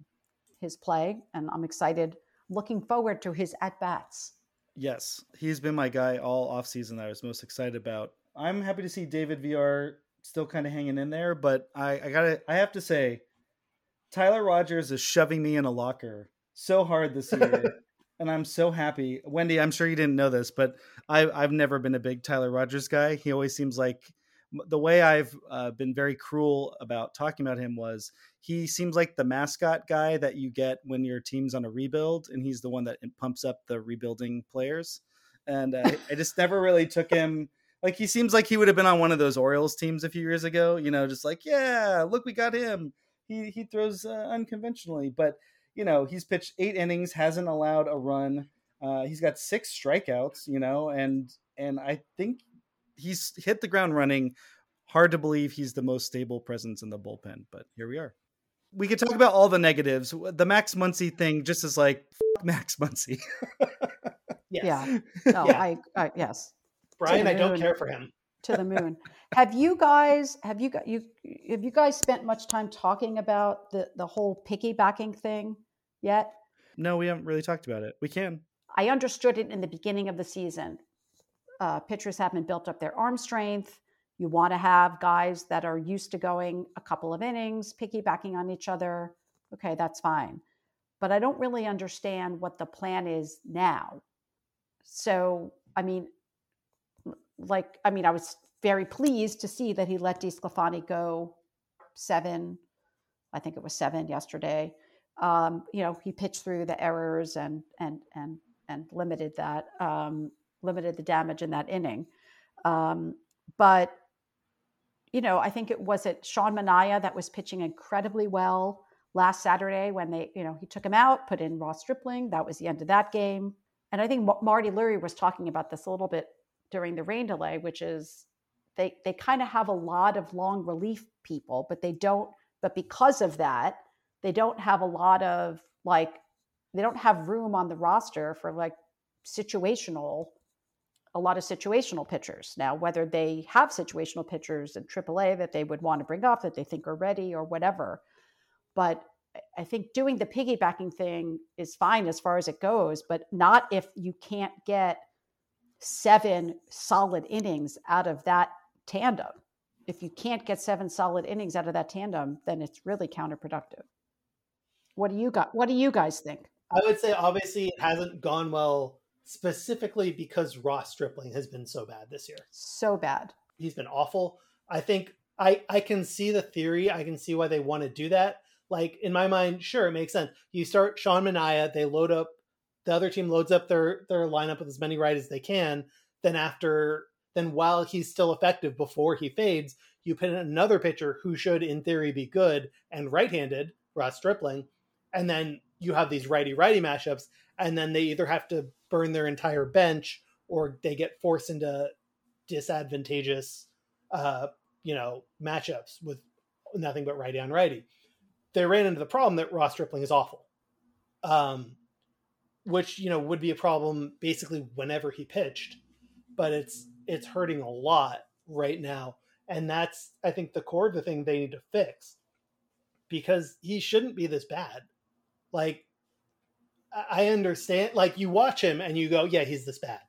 [SPEAKER 3] his play, and I'm excited, looking forward to his at bats.
[SPEAKER 2] Yes, he's been my guy all offseason that I was most excited about. I'm happy to see David Villar still kind of hanging in there, but I, I gotta I have to say Tyler Rogers is shoving me in a locker so hard this [LAUGHS] year. and I'm so happy. Wendy, I'm sure you didn't know this, but I, I've never been a big Tyler Rogers guy. He always seems like the way I've uh, been very cruel about talking about him was he seems like the mascot guy that you get when your team's on a rebuild, and he's the one that pumps up the rebuilding players. And uh, I just never really took him. Like he seems like he would have been on one of those Orioles teams a few years ago. You know, just like yeah, look, we got him. He he throws uh, unconventionally, but you know, he's pitched eight innings, hasn't allowed a run. Uh, he's got six strikeouts, you know, and and I think he's hit the ground running. Hard to believe he's the most stable presence in the bullpen, but here we are. We could talk about all the negatives. The Max Muncy thing just is like Max Muncy. [LAUGHS]
[SPEAKER 3] yes. Yeah. [LAUGHS] No, yeah. I, I yes.
[SPEAKER 4] Brian, I don't care for him.
[SPEAKER 3] to the moon. [LAUGHS] have you guys have you got you have you guys spent much time talking about the the whole piggybacking thing yet?
[SPEAKER 2] No, we haven't really talked about it. We can.
[SPEAKER 3] I understood it in the beginning of the season. Uh, pitchers haven't built up their arm strength. You want to have guys that are used to going a couple of innings, piggybacking on each other. Okay, that's fine. But I don't really understand what the plan is now. So, I mean, like, I mean, I was very pleased to see that he let DeSclafani go seven. I think it was seven yesterday. Um, you know, he pitched through the errors and and and and limited that um, limited the damage in that inning. Um, but you know, I think it was it Sean Manaea that was pitching incredibly well last Saturday when they, you know, he took him out, put in Ross Stripling. That was the end of that game. And I think Marty Lurie was talking about this a little bit during the rain delay, which is they they kind of have a lot of long relief people, but they don't. But because of that, they don't have a lot of like they don't have room on the roster for like situational a lot of situational pitchers now whether they have situational pitchers in AAA that they would want to bring up that they think are ready or whatever but i think doing the piggybacking thing is fine as far as it goes but not if you can't get seven solid innings out of that tandem. If you can't get seven solid innings out of that tandem, then it's really counterproductive. What do you got? What do you guys think?
[SPEAKER 4] I would say obviously it hasn't gone well specifically because Ross Stripling has been so bad this year.
[SPEAKER 3] So bad.
[SPEAKER 4] He's been awful. I think I I can see the theory. I can see why they want to do that. Like in my mind, sure, it makes sense. You start Sean Manaea, they load up the other team loads up their their lineup with as many right as they can. Then after then while he's still effective before he fades, you put in another pitcher who should in theory be good and right-handed, Ross Stripling, and then you have these righty-righty mashups, and then they either have to burn their entire bench or they get forced into disadvantageous uh, you know, matchups with nothing but righty on righty. They ran into the problem that Ross Stripling is awful. Um, which you know would be a problem basically whenever he pitched but it's it's hurting a lot right now and that's i think the core of the thing they need to fix because he shouldn't be this bad like i understand like you watch him and you go yeah he's this bad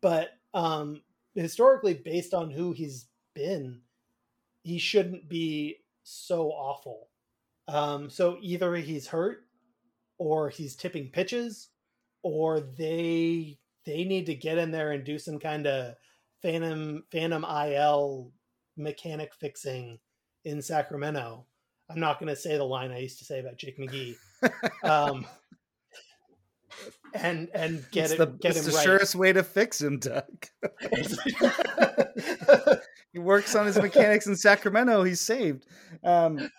[SPEAKER 4] but um historically based on who he's been he shouldn't be so awful um so either he's hurt or he's tipping pitches or they they need to get in there and do some kind of phantom phantom IL mechanic fixing in Sacramento. I'm not going to say the line I used to say about Jake McGee. Um, and and get
[SPEAKER 2] it's
[SPEAKER 4] it
[SPEAKER 2] the,
[SPEAKER 4] get
[SPEAKER 2] it's
[SPEAKER 4] him
[SPEAKER 2] the
[SPEAKER 4] right.
[SPEAKER 2] surest way to fix him, Doug. [LAUGHS] he works on his mechanics in Sacramento. He's saved. Um,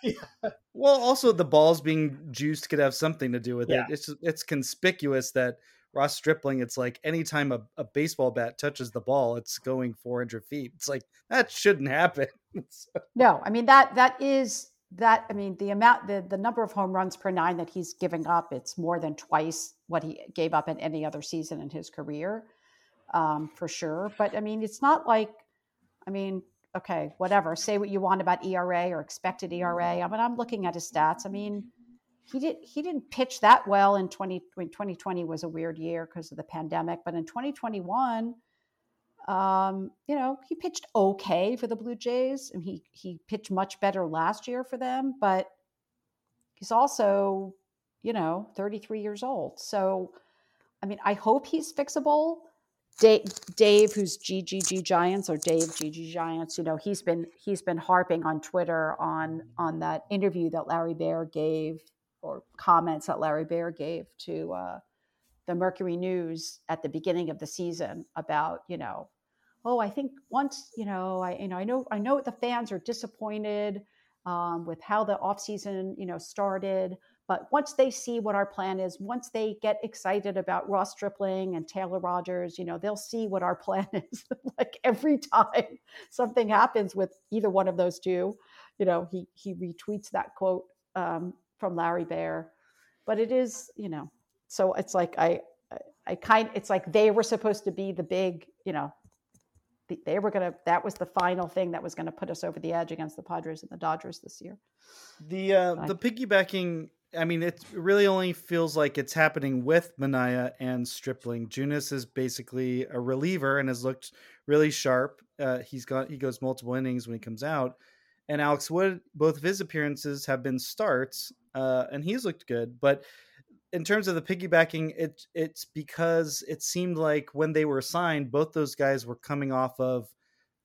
[SPEAKER 2] Well, also the balls being juiced could have something to do with
[SPEAKER 4] Yeah.
[SPEAKER 2] it. It's it's conspicuous that Ross Stripling. It's like anytime a, a baseball bat touches the ball, it's going 400 feet. It's like that shouldn't happen. [LAUGHS] So-
[SPEAKER 3] No, I mean that that is that. I mean the amount the the number of home runs per nine that he's giving up. It's more than twice what he gave up in any other season in his career, um, for sure. But I mean, it's not like, I mean, okay, whatever. Say what you want about ERA or expected ERA. I mean, I'm looking at his stats. I mean, he did he didn't pitch that well in 20 when 2020 was a weird year because of the pandemic, but in 2021 um, you know, he pitched okay for the Blue Jays, and he he pitched much better last year for them. But he's also, you know, 33 years old. So, I mean, I hope he's fixable. Dave, Dave, who's GGG Giants or Dave GG Giants, you know, he's been he's been harping on Twitter on on that interview that Larry Baer gave or comments that Larry Baer gave to uh, the Mercury News at the beginning of the season about, you know, oh, I think once, you know, I you know, I know I know the fans are disappointed um, with how the offseason, you know, started. But once they see what our plan is, once they get excited about Ross Stripling and Taylor Rogers, you know, they'll see what our [LAUGHS] plan is. [LAUGHS] like every time [LAUGHS] something happens with either one of those two, you know, he he retweets that quote um, from Larry Baer. But it is, you know, so it's like I I, kind it's like they were supposed to be the big, you know, they were gonna that was the final thing that was gonna put us over the edge against the Padres and the Dodgers this year.
[SPEAKER 2] The uh, the piggybacking. I mean, it really only feels like it's happening with Manaea and Stripling. Junis is basically a reliever and has looked really sharp. Uh, he's got he goes multiple innings when he comes out, and Alex Wood. Both of his appearances have been starts, uh, and he's looked good. But in terms of the piggybacking, it it's because it seemed like when they were signed, both those guys were coming off of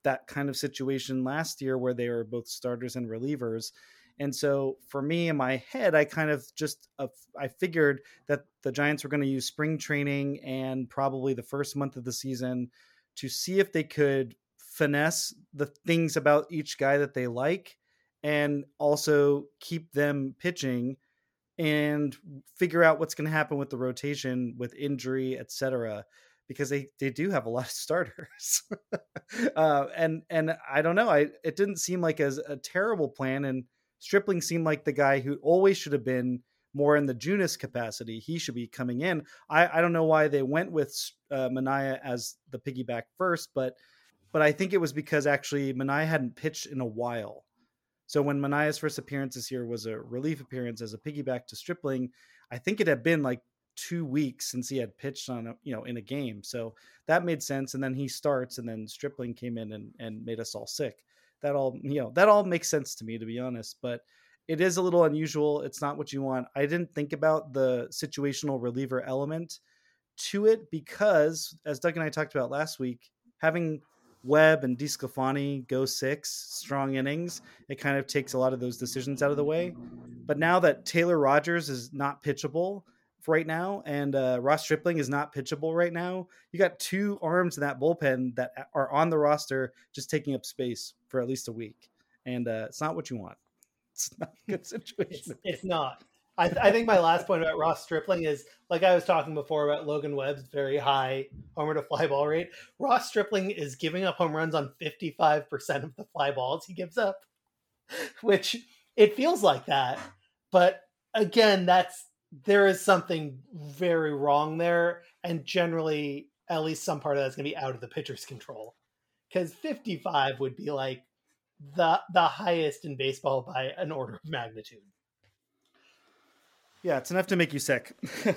[SPEAKER 2] that kind of situation last year where they were both starters and relievers. And so for me in my head, I kind of just uh, I figured that the Giants were going to use spring training and probably the first month of the season to see if they could finesse the things about each guy that they like and also keep them pitching and figure out what's going to happen with the rotation with injury etc because they they do have a lot of [LAUGHS] starters. Uh, and and i don't know i it didn't seem like as a terrible plan and stripling seemed like the guy who always should have been more in the Junis capacity. He should be coming in. I i don't know why they went with uh, manaea as the piggyback first but but i think it was because actually manaea hadn't pitched in a while so when Manaea's first appearance this year was a relief appearance as a piggyback to Stripling, I think it had been like two weeks since he had pitched on a you know in a game. So that made sense. And then he starts, and then Stripling came in and, and made us all sick. That all you know that all makes sense to me to be honest. But it is a little unusual. It's not what you want. I didn't think about the situational reliever element to it because, as Doug and I talked about last week, having Webb and DeSclafani go six strong innings, it kind of takes a lot of those decisions out of the way. But now that Taylor Rogers is not pitchable right now and uh, Ross Stripling is not pitchable right now, you got two arms in that bullpen that are on the roster just taking up space for at least a week. And uh, it's not what you want. It's not a good [LAUGHS]
[SPEAKER 4] It's,
[SPEAKER 2] situation.
[SPEAKER 4] it's not. I, th- I think my last point about Ross Stripling is like I was talking before about Logan Webb's very high homer to fly ball rate. Ross Stripling is giving up home runs on 55% of the fly balls he gives up, [LAUGHS] which it feels like that. But again, that's there is something very wrong there. And generally, at least some part of that's going to be out of the pitcher's control because 55 would be like the the highest in baseball by an order of magnitude.
[SPEAKER 2] Yeah, it's enough to make you sick. [LAUGHS]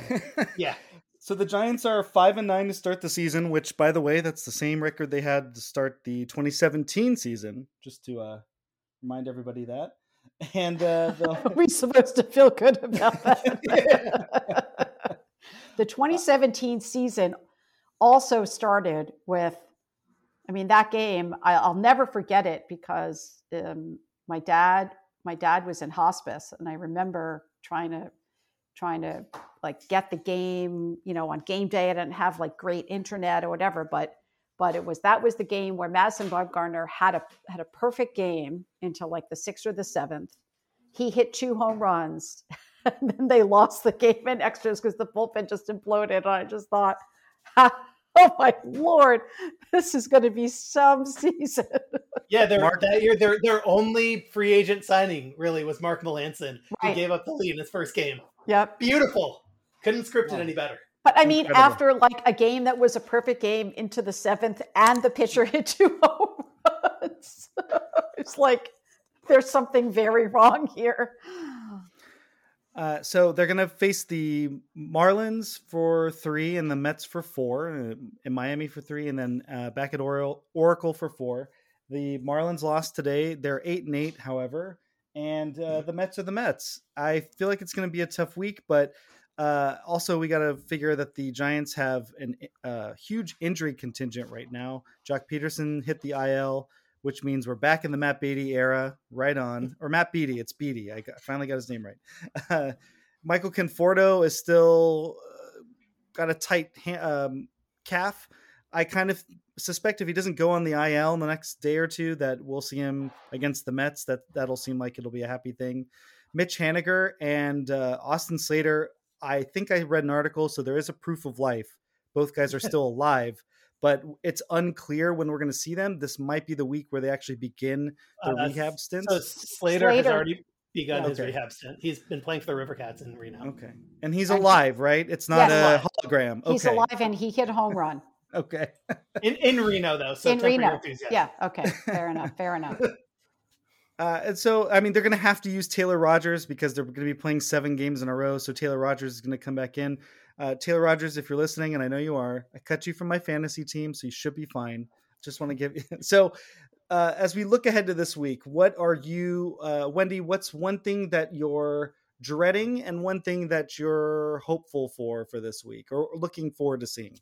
[SPEAKER 4] Yeah.
[SPEAKER 2] So the Giants are five and nine to start the season, which, by the way, that's the same record they had to start the 2017 season. Just to uh, remind everybody that. And uh, [LAUGHS]
[SPEAKER 3] Are we supposed to feel good about that? [LAUGHS] the 2017 season also started with I mean, that game, I, will never forget it because um, my dad, my dad was in hospice, and I remember trying to, trying to like get the game, you know, on game day. I didn't have like great internet or whatever, but but it was that was the game where Madison Bumgarner had a had a perfect game until like the sixth or the seventh. He hit two home runs, [LAUGHS] and then they lost the game in extras because the bullpen just imploded. And I just thought, [LAUGHS] oh my lord, this is going to be some [LAUGHS] season.
[SPEAKER 4] Yeah, their that year their their only free agent signing really was Mark Melancon, right. who gave up the lead in his first game.
[SPEAKER 3] Yep,
[SPEAKER 4] beautiful. Couldn't script it any better.
[SPEAKER 3] But I mean, Incredible. after like a game that was a perfect game into the seventh, and the pitcher [LAUGHS] hit two home runs, [LAUGHS] it's like there's something very wrong here.
[SPEAKER 2] Uh, so they're going to face the Marlins for three and the Mets for four, uh, in Miami for three, and then uh, back at Oracle for four. The Marlins lost today. They're eight and eight, however, and uh, mm-hmm. the Mets are the Mets. I feel like it's going to be a tough week, but uh, also we got to figure that the Giants have a uh, huge injury contingent right now. Joc Pederson hit the IL which means we're back in the Matt Beaty era, right on, [LAUGHS] or Matt Beaty, It's Beaty. I got, finally got his name right. [LAUGHS] Michael Conforto is still uh, got a tight um, calf. I kind of suspect if he doesn't go on the IL in the next day or two, that we'll see him against the Mets. That that'll seem like it'll be a happy thing. Mitch Haniger and uh, Austin Slater. I think I read an article, so there is a proof of life. Both guys are [LAUGHS] still alive but it's unclear when we're going to see them. This might be the week where they actually begin their uh, rehab stint.
[SPEAKER 4] So Slater, Slater, has already begun okay. his rehab stint. He's been playing for the River Cats in Reno.
[SPEAKER 2] Okay, and he's alive, right? It's not yes, a hologram. Okay.
[SPEAKER 3] He's alive, and he hit a home run.
[SPEAKER 2] Okay, [LAUGHS]
[SPEAKER 4] in in Reno though. So
[SPEAKER 3] in Reno, yeah. Okay, fair enough. Fair enough. [LAUGHS]
[SPEAKER 2] Uh, and so, I mean, they're going to have to use Taylor Rogers because they're going to be playing seven games in a row. So Taylor Rogers is going to come back in. Uh, Taylor Rogers, if you're listening, and I know you are, I cut you from my fantasy team, so you should be fine. Just want to give you. [LAUGHS] So, uh, as we look ahead to this week, what are you, uh, Wendy? What's one thing that you're dreading, and one thing that you're hopeful for for this week, or looking forward to seeing?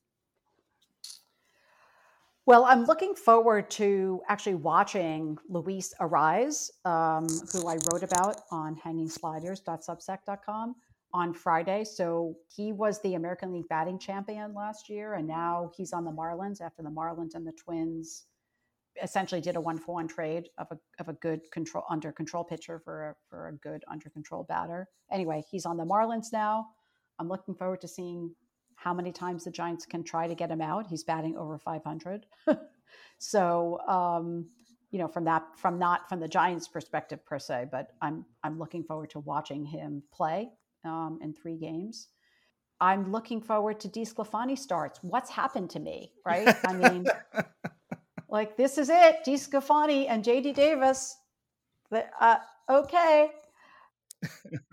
[SPEAKER 3] Well, I'm looking forward to actually watching Luis Arraez, um, who I wrote about on hangingsliders.substack.com on Friday. So he was the American League batting champion last year, and now he's on the Marlins after the Marlins and the Twins essentially did a one for one trade of a of a good control under control pitcher for a for a good under control batter. Anyway, he's on the Marlins now. I'm looking forward to seeing how many times the Giants can try to get him out. He's batting over 500. [LAUGHS] so um, you know from that from not from the Giants perspective per se, but I'm I'm looking forward to watching him play um, in three games. I'm looking forward to DeSclafani starts. What's happened to me, right? I mean, [LAUGHS] like this is it, DeSclafani and JD Davis. The, uh, okay. [LAUGHS]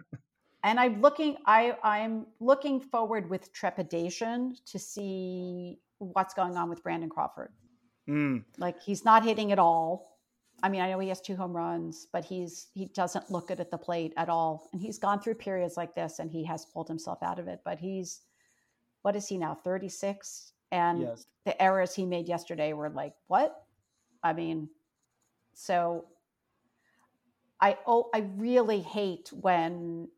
[SPEAKER 3] and I'm looking, I I'm looking forward with trepidation to see what's going on with Brandon Crawford. Mm. Like he's not hitting at all. I mean, I know he has two home runs, but he's he doesn't look good at the plate at all. And he's gone through periods like this and he has pulled himself out of it. But he's what is he now? 36? And yes. the errors he made yesterday were like, what? I mean, so I oh I really hate when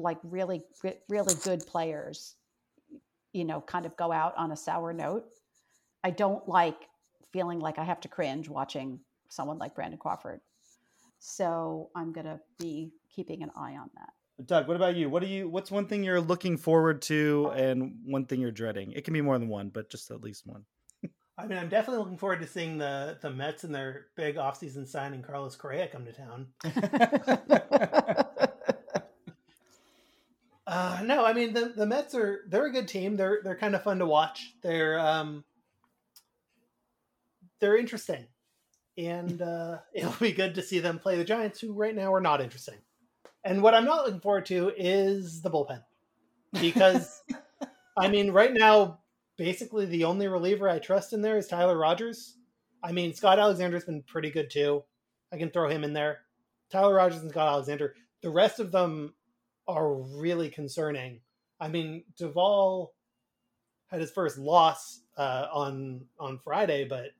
[SPEAKER 3] like really really good players you know kind of go out on a sour note. I don't like feeling like I have to cringe watching someone like Brandon Crawford. So I'm going to be keeping an eye on that.
[SPEAKER 2] Doug, what about you? What do you? What's one thing you're looking forward to, and one thing you're dreading? It can be more than one, but just at least one. [LAUGHS]
[SPEAKER 4] I mean, I'm definitely looking forward to seeing the the Mets and their big offseason signing Carlos Correa come to town. [LAUGHS] [LAUGHS] uh, no, I mean the the Mets are they're a good team. They're they're kind of fun to watch. They're um they're interesting and uh, [LAUGHS] it'll be good to see them play the Giants, who right now are not interesting. And what I'm not looking forward to is the bullpen, because [LAUGHS] I mean, right now, basically the only reliever I trust in there is Tyler Rogers. I mean, Scott Alexander's been pretty good too. I can throw him in there. Tyler Rogers and Scott Alexander. The rest of them are really concerning. I mean, Doval had his first loss uh, on on Friday, but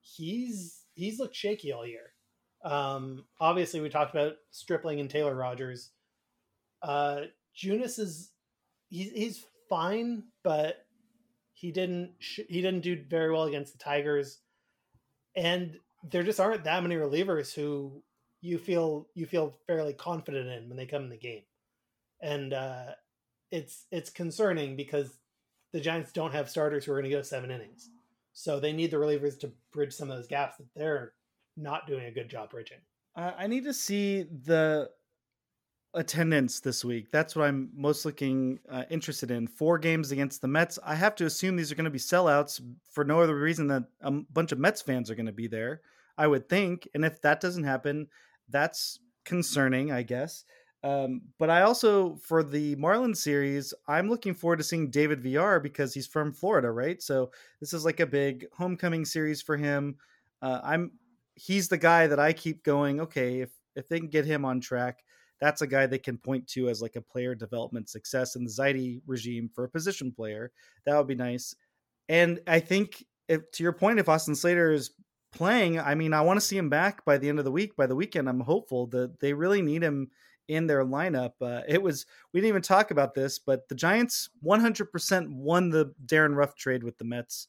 [SPEAKER 4] he's he's looked shaky all year. Um, obviously, we talked about Stripling and Taylor Rogers. Uh, Junis is he's he's fine, but he didn't sh- he didn't do very well against the Tigers, and there just aren't that many relievers who you feel you feel fairly confident in when they come in the game, and uh, it's it's concerning because the Giants don't have starters who are going to go seven innings, so they need the relievers to bridge some of those gaps that they're not doing a good job bridging.
[SPEAKER 2] Uh, I need to see the attendance this week. That's what I'm most looking uh, interested in. Four games against the Mets. I have to assume these are going to be sellouts for no other reason than a bunch of Mets fans are going to be there. I would think, and if that doesn't happen, that's concerning, I guess. Um, but I also, for the Marlins series, I'm looking forward to seeing David Villar because he's from Florida, right? So this is like a big homecoming series for him. Uh, I'm he's the guy that I keep going. Okay, if if they can get him on track, that's a guy they can point to as like a player development success in the Zaidi regime for a position player. That would be nice. And I think if to your point, if Austin Slater is playing, I mean, I want to see him back by the end of the week. By the weekend, I'm hopeful that they really need him in their lineup. Uh, it was we didn't even talk about this, but the Giants 100% won the Darin Ruf trade with the Mets.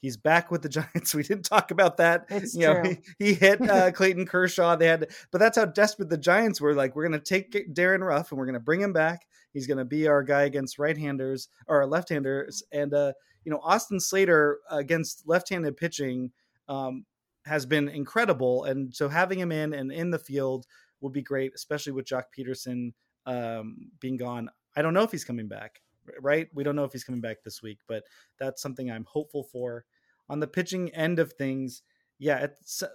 [SPEAKER 2] He's back with the [LAUGHS] Giants. We didn't talk about that.
[SPEAKER 3] It's
[SPEAKER 2] you know, he, he hit [LAUGHS] uh, Clayton Kershaw. They had, but that's how desperate the Giants were. Like, we're going to take Darin Ruf and we're going to bring him back. He's going to be our guy against right-handers or left-handers. And uh, you know, Austin Slater against left-handed pitching um, has been incredible. And so having him in and in the field would be great, especially with Joc Pederson um, being gone. I don't know if he's coming back, right? We don't know if he's coming back this week, but that's something I'm hopeful for. On the pitching end of things, yeah, it's, uh,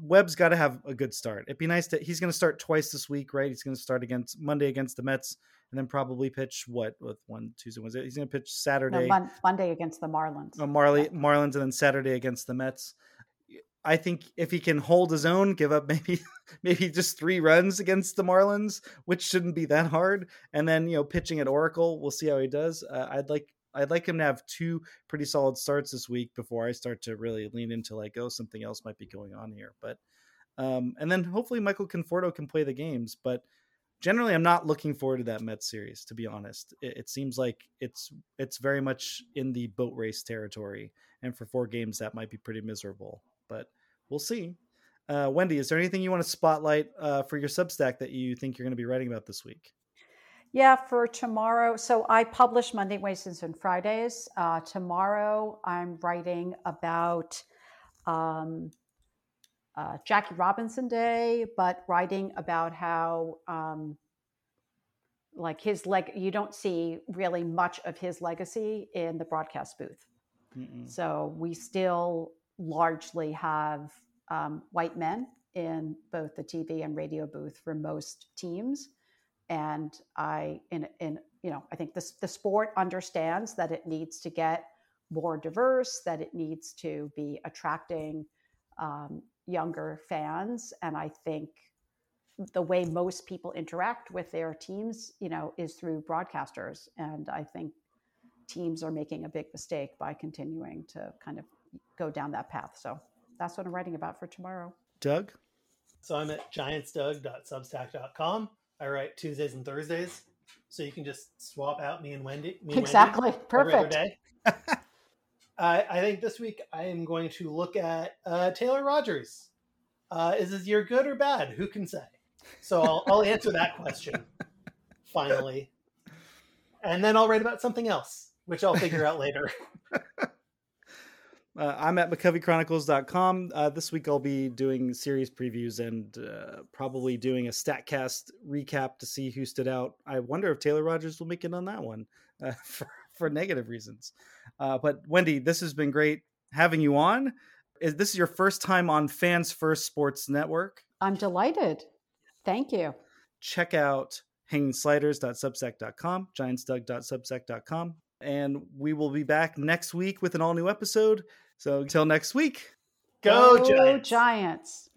[SPEAKER 2] Webb's got to have a good start. It'd be nice to. He's going to start twice this week, right? He's going to start against Monday against the Mets, and then probably pitch what with one Tuesday, Wednesday. He's going to pitch Saturday.
[SPEAKER 3] No, Mon- Monday against the Marlins.
[SPEAKER 2] Oh, Marley Marlins, and then Saturday against the Mets. I think if he can hold his own, give up [LAUGHS] maybe maybe just three runs against the Marlins, which shouldn't be that hard, and then you know pitching at Oracle, we'll see how he does. Uh, I'd like I'd like him to have two pretty solid starts this week before I start to really lean into like oh something else might be going on here. But um, and then hopefully Michael Conforto can play the games, but generally I'm not looking forward to that Mets series to be honest. It, it seems like it's it's very much in the boat race territory, and for four games that might be pretty miserable but we'll see. Uh, Wendy, is there anything you want to spotlight uh, for your Substack that you think you're going to be writing about this week?
[SPEAKER 3] Yeah, for tomorrow. So I publish Monday, Wednesdays, and Fridays. Uh, tomorrow, I'm writing about um, uh, Jackie Robinson Day, but writing about how, um, like his leg, you don't see really much of his legacy in the broadcast booth.
[SPEAKER 2] Mm-mm.
[SPEAKER 3] So we still largely have um, white men in both the TV and radio booth for most teams. And I, in, in you know, I think this, the sport understands that it needs to get more diverse, that it needs to be attracting um, younger fans. And I think the way most people interact with their teams, you know, is through broadcasters. And I think teams are making a big mistake by continuing to kind of go down that path. So that's what I'm writing about for tomorrow.
[SPEAKER 2] Doug?
[SPEAKER 4] So I'm at giantsdoug.substack.com. I write Tuesdays and Thursdays. So you can just swap out me and Wendy. Me and
[SPEAKER 3] Exactly.
[SPEAKER 4] Wendy
[SPEAKER 3] Perfect.
[SPEAKER 4] day. [LAUGHS] I, I think this week I am going to look at uh, Taylor Rogers. Uh, is his year good or bad? Who can say? So I'll, I'll answer that question [LAUGHS] finally. And then I'll write about something else, which I'll figure out later. [LAUGHS]
[SPEAKER 2] Uh, I'm at McCoveyChronicles.com. Uh, this week I'll be doing series previews and uh, probably doing a StatCast recap to see who stood out. I wonder if Taylor Rogers will make it on that one uh, [LAUGHS] for, for negative reasons. Uh, but Wendy, this has been great having you on. Is this your first time on Fans First Sports Network?
[SPEAKER 3] I'm delighted. Thank you.
[SPEAKER 2] Check out hangingsliders.substack.com, giantsdoug.substack.com, and we will be back next week with an all new episode. So until next week.
[SPEAKER 4] Go, Giants.
[SPEAKER 3] Giants.